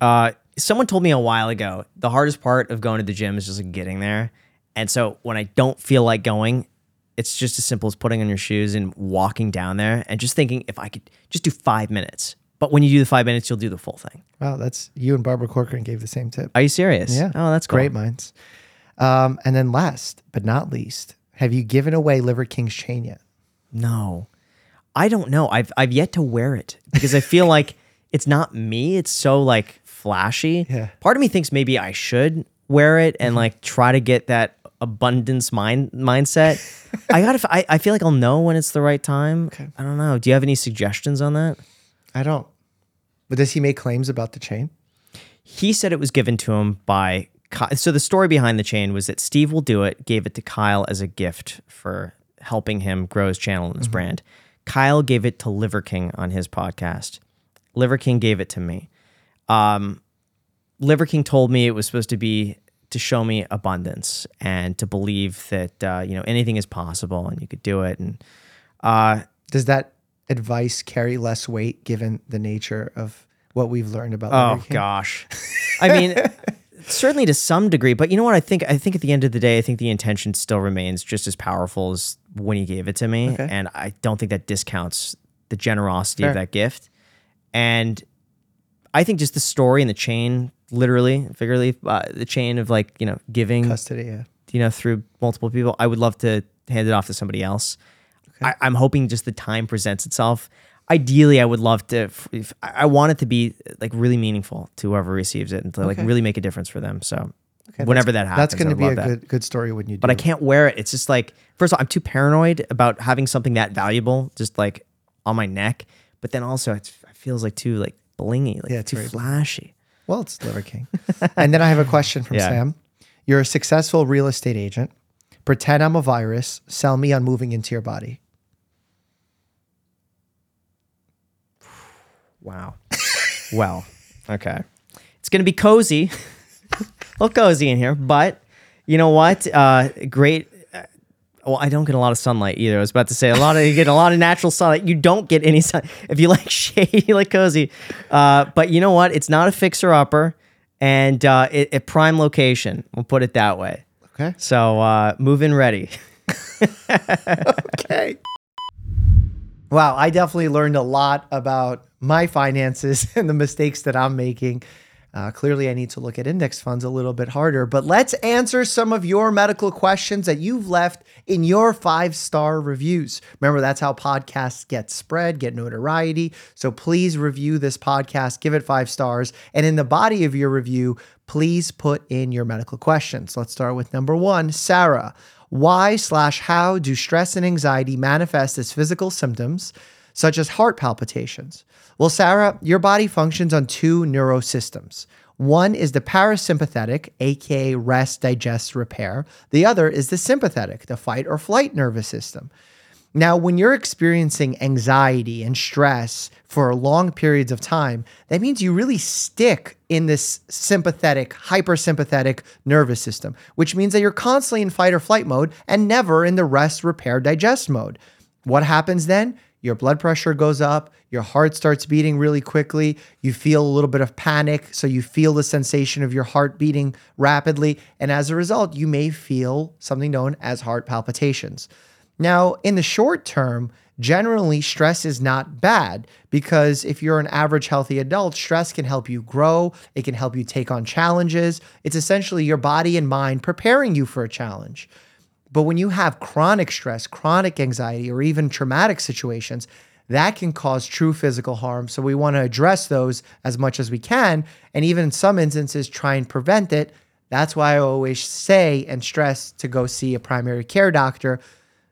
Uh, someone told me a while ago the hardest part of going to the gym is just like getting there. And so when I don't feel like going, it's just as simple as putting on your shoes and walking down there and just thinking if I could just do five minutes. But when you do the five minutes, you'll do the full thing. Wow, that's you and Barbara Corcoran gave the same tip. Are you serious? Yeah. Oh, that's cool. great minds. Um, and then last but not least, have you given away Liver King's chain yet? No, I don't know. I've I've yet to wear it because I feel like it's not me. It's so like flashy. Yeah. Part of me thinks maybe I should wear it and mm-hmm. like try to get that abundance mind mindset. I gotta. I, I feel like I'll know when it's the right time. Okay. I don't know. Do you have any suggestions on that? I don't. But does he make claims about the chain? He said it was given to him by. Ky- So the story behind the chain was that Steve will do it. Gave it to Kyle as a gift for helping him grow his channel and his mm-hmm. brand. Kyle gave it to Liver King on his podcast. Liver King gave it to me. Um, Liver King told me it was supposed to be to show me abundance and to believe that uh, you know anything is possible and you could do it. And uh, Does that advice carry less weight given the nature of what we've learned about oh Liver King? gosh, I mean, certainly to some degree. But you know what? I think I think at the end of the day, I think the intention still remains just as powerful as when he gave it to me, Okay. and I don't think that discounts the generosity Fair. of that gift. And I think just the story and the chain, literally, figuratively, uh, the chain of like you know giving Custody, yeah. you know, through multiple people. I would love to hand it off to somebody else. I, I'm hoping just the time presents itself. Ideally, I would love to. If, if, I want it to be like really meaningful to whoever receives it and to like really make a difference for them. So Okay, whenever that happens, That's going to be a that. good good story when you do. But I can't wear it. It's just like first of all, I'm too paranoid about having something that valuable just like on my neck. But then also, it's, it feels like too like blingy, like Yeah, it's too very flashy. Well, it's Liver King. and then I have a question from Yeah. Sam. You're a successful real estate agent. Pretend I'm a virus. Sell me on moving into your body. Wow. well, okay. It's going to be cozy. a little cozy in here, but you know what? Uh, great. Well, I don't get a lot of sunlight either. I was about to say a lot of you get a lot of natural sunlight. You don't get any sun if you like shady, you like cozy. Uh, but you know what? It's not a fixer upper, and uh, it, it prime location. We'll put it that way. Okay. So uh, move in ready. Okay. Wow, I definitely learned a lot about my finances and the mistakes that I'm making. Uh, clearly, I need to look at index funds a little bit harder, but let's answer some of your medical questions that you've left in your five star reviews. Remember, that's how podcasts get spread, get notoriety. So please review this podcast, give it five stars. And in the body of your review, please put in your medical questions. Let's start with number one Sarah. Why slash how do stress and anxiety manifest as physical symptoms, such as heart palpitations? Well, Sarah, your body functions on two neurosystems. One is the parasympathetic, aka rest, digest, repair. The other is the sympathetic, the fight or flight nervous system. Now, when you're experiencing anxiety and stress for long periods of time, that means you really stick in this sympathetic, hypersympathetic nervous system, which means that you're constantly in fight or flight mode and never in the rest, repair, digest mode. What happens then? Your blood pressure goes up, your heart starts beating really quickly, you feel a little bit of panic, so you feel the sensation of your heart beating rapidly, and as a result, you may feel something known as heart palpitations. Now, in the short term, generally stress is not bad because if you're an average healthy adult, stress can help you grow, it can help you take on challenges. It's essentially your body and mind preparing you for a challenge. But when you have chronic stress, chronic anxiety, or even traumatic situations, that can cause true physical harm. So we want to address those as much as we can. And even in some instances, try and prevent it. That's why I always say and stress to go see a primary care doctor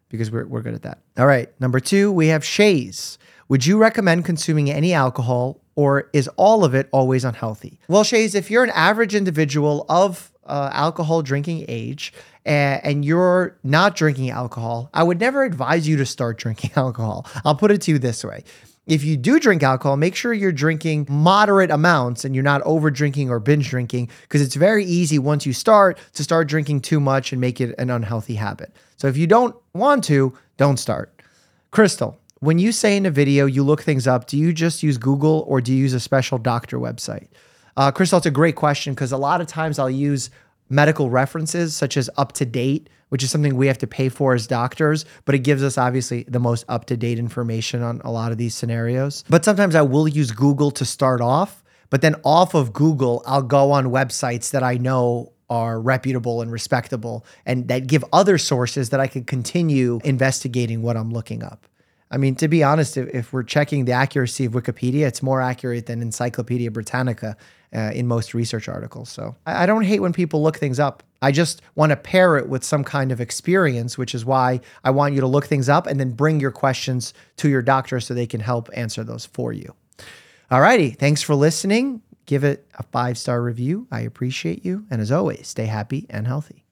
because we're, we're good at that. All right. Number two, we have Shays. Would you recommend consuming any alcohol or is all of it always unhealthy? Well, Shays, if you're an average individual of uh, alcohol drinking age and, and you're not drinking alcohol, I would never advise you to start drinking alcohol. I'll put it to you this way. If you do drink alcohol, make sure you're drinking moderate amounts and you're not over drinking or binge drinking because it's very easy once you start to start drinking too much and make it an unhealthy habit. So if you don't want to, don't start. Crystal, when you say in a video you look things up, do you just use Google or do you use a special doctor website? Uh, Crystal, it's a great question because a lot of times I'll use medical references such as UpToDate, which is something we have to pay for as doctors, but it gives us obviously the most up to date information on a lot of these scenarios. But sometimes I will use Google to start off, but then off of Google, I'll go on websites that I know are reputable and respectable and that give other sources that I can continue investigating what I'm looking up. I mean, to be honest, if, if we're checking the accuracy of Wikipedia, it's more accurate than Encyclopedia Britannica uh, in most research articles. So I, I don't hate when people look things up. I just want to pair it with some kind of experience, which is why I want you to look things up and then bring your questions to your doctor so they can help answer those for you. Alrighty, thanks for listening. Give it a five star review. I appreciate you. And as always, stay happy and healthy.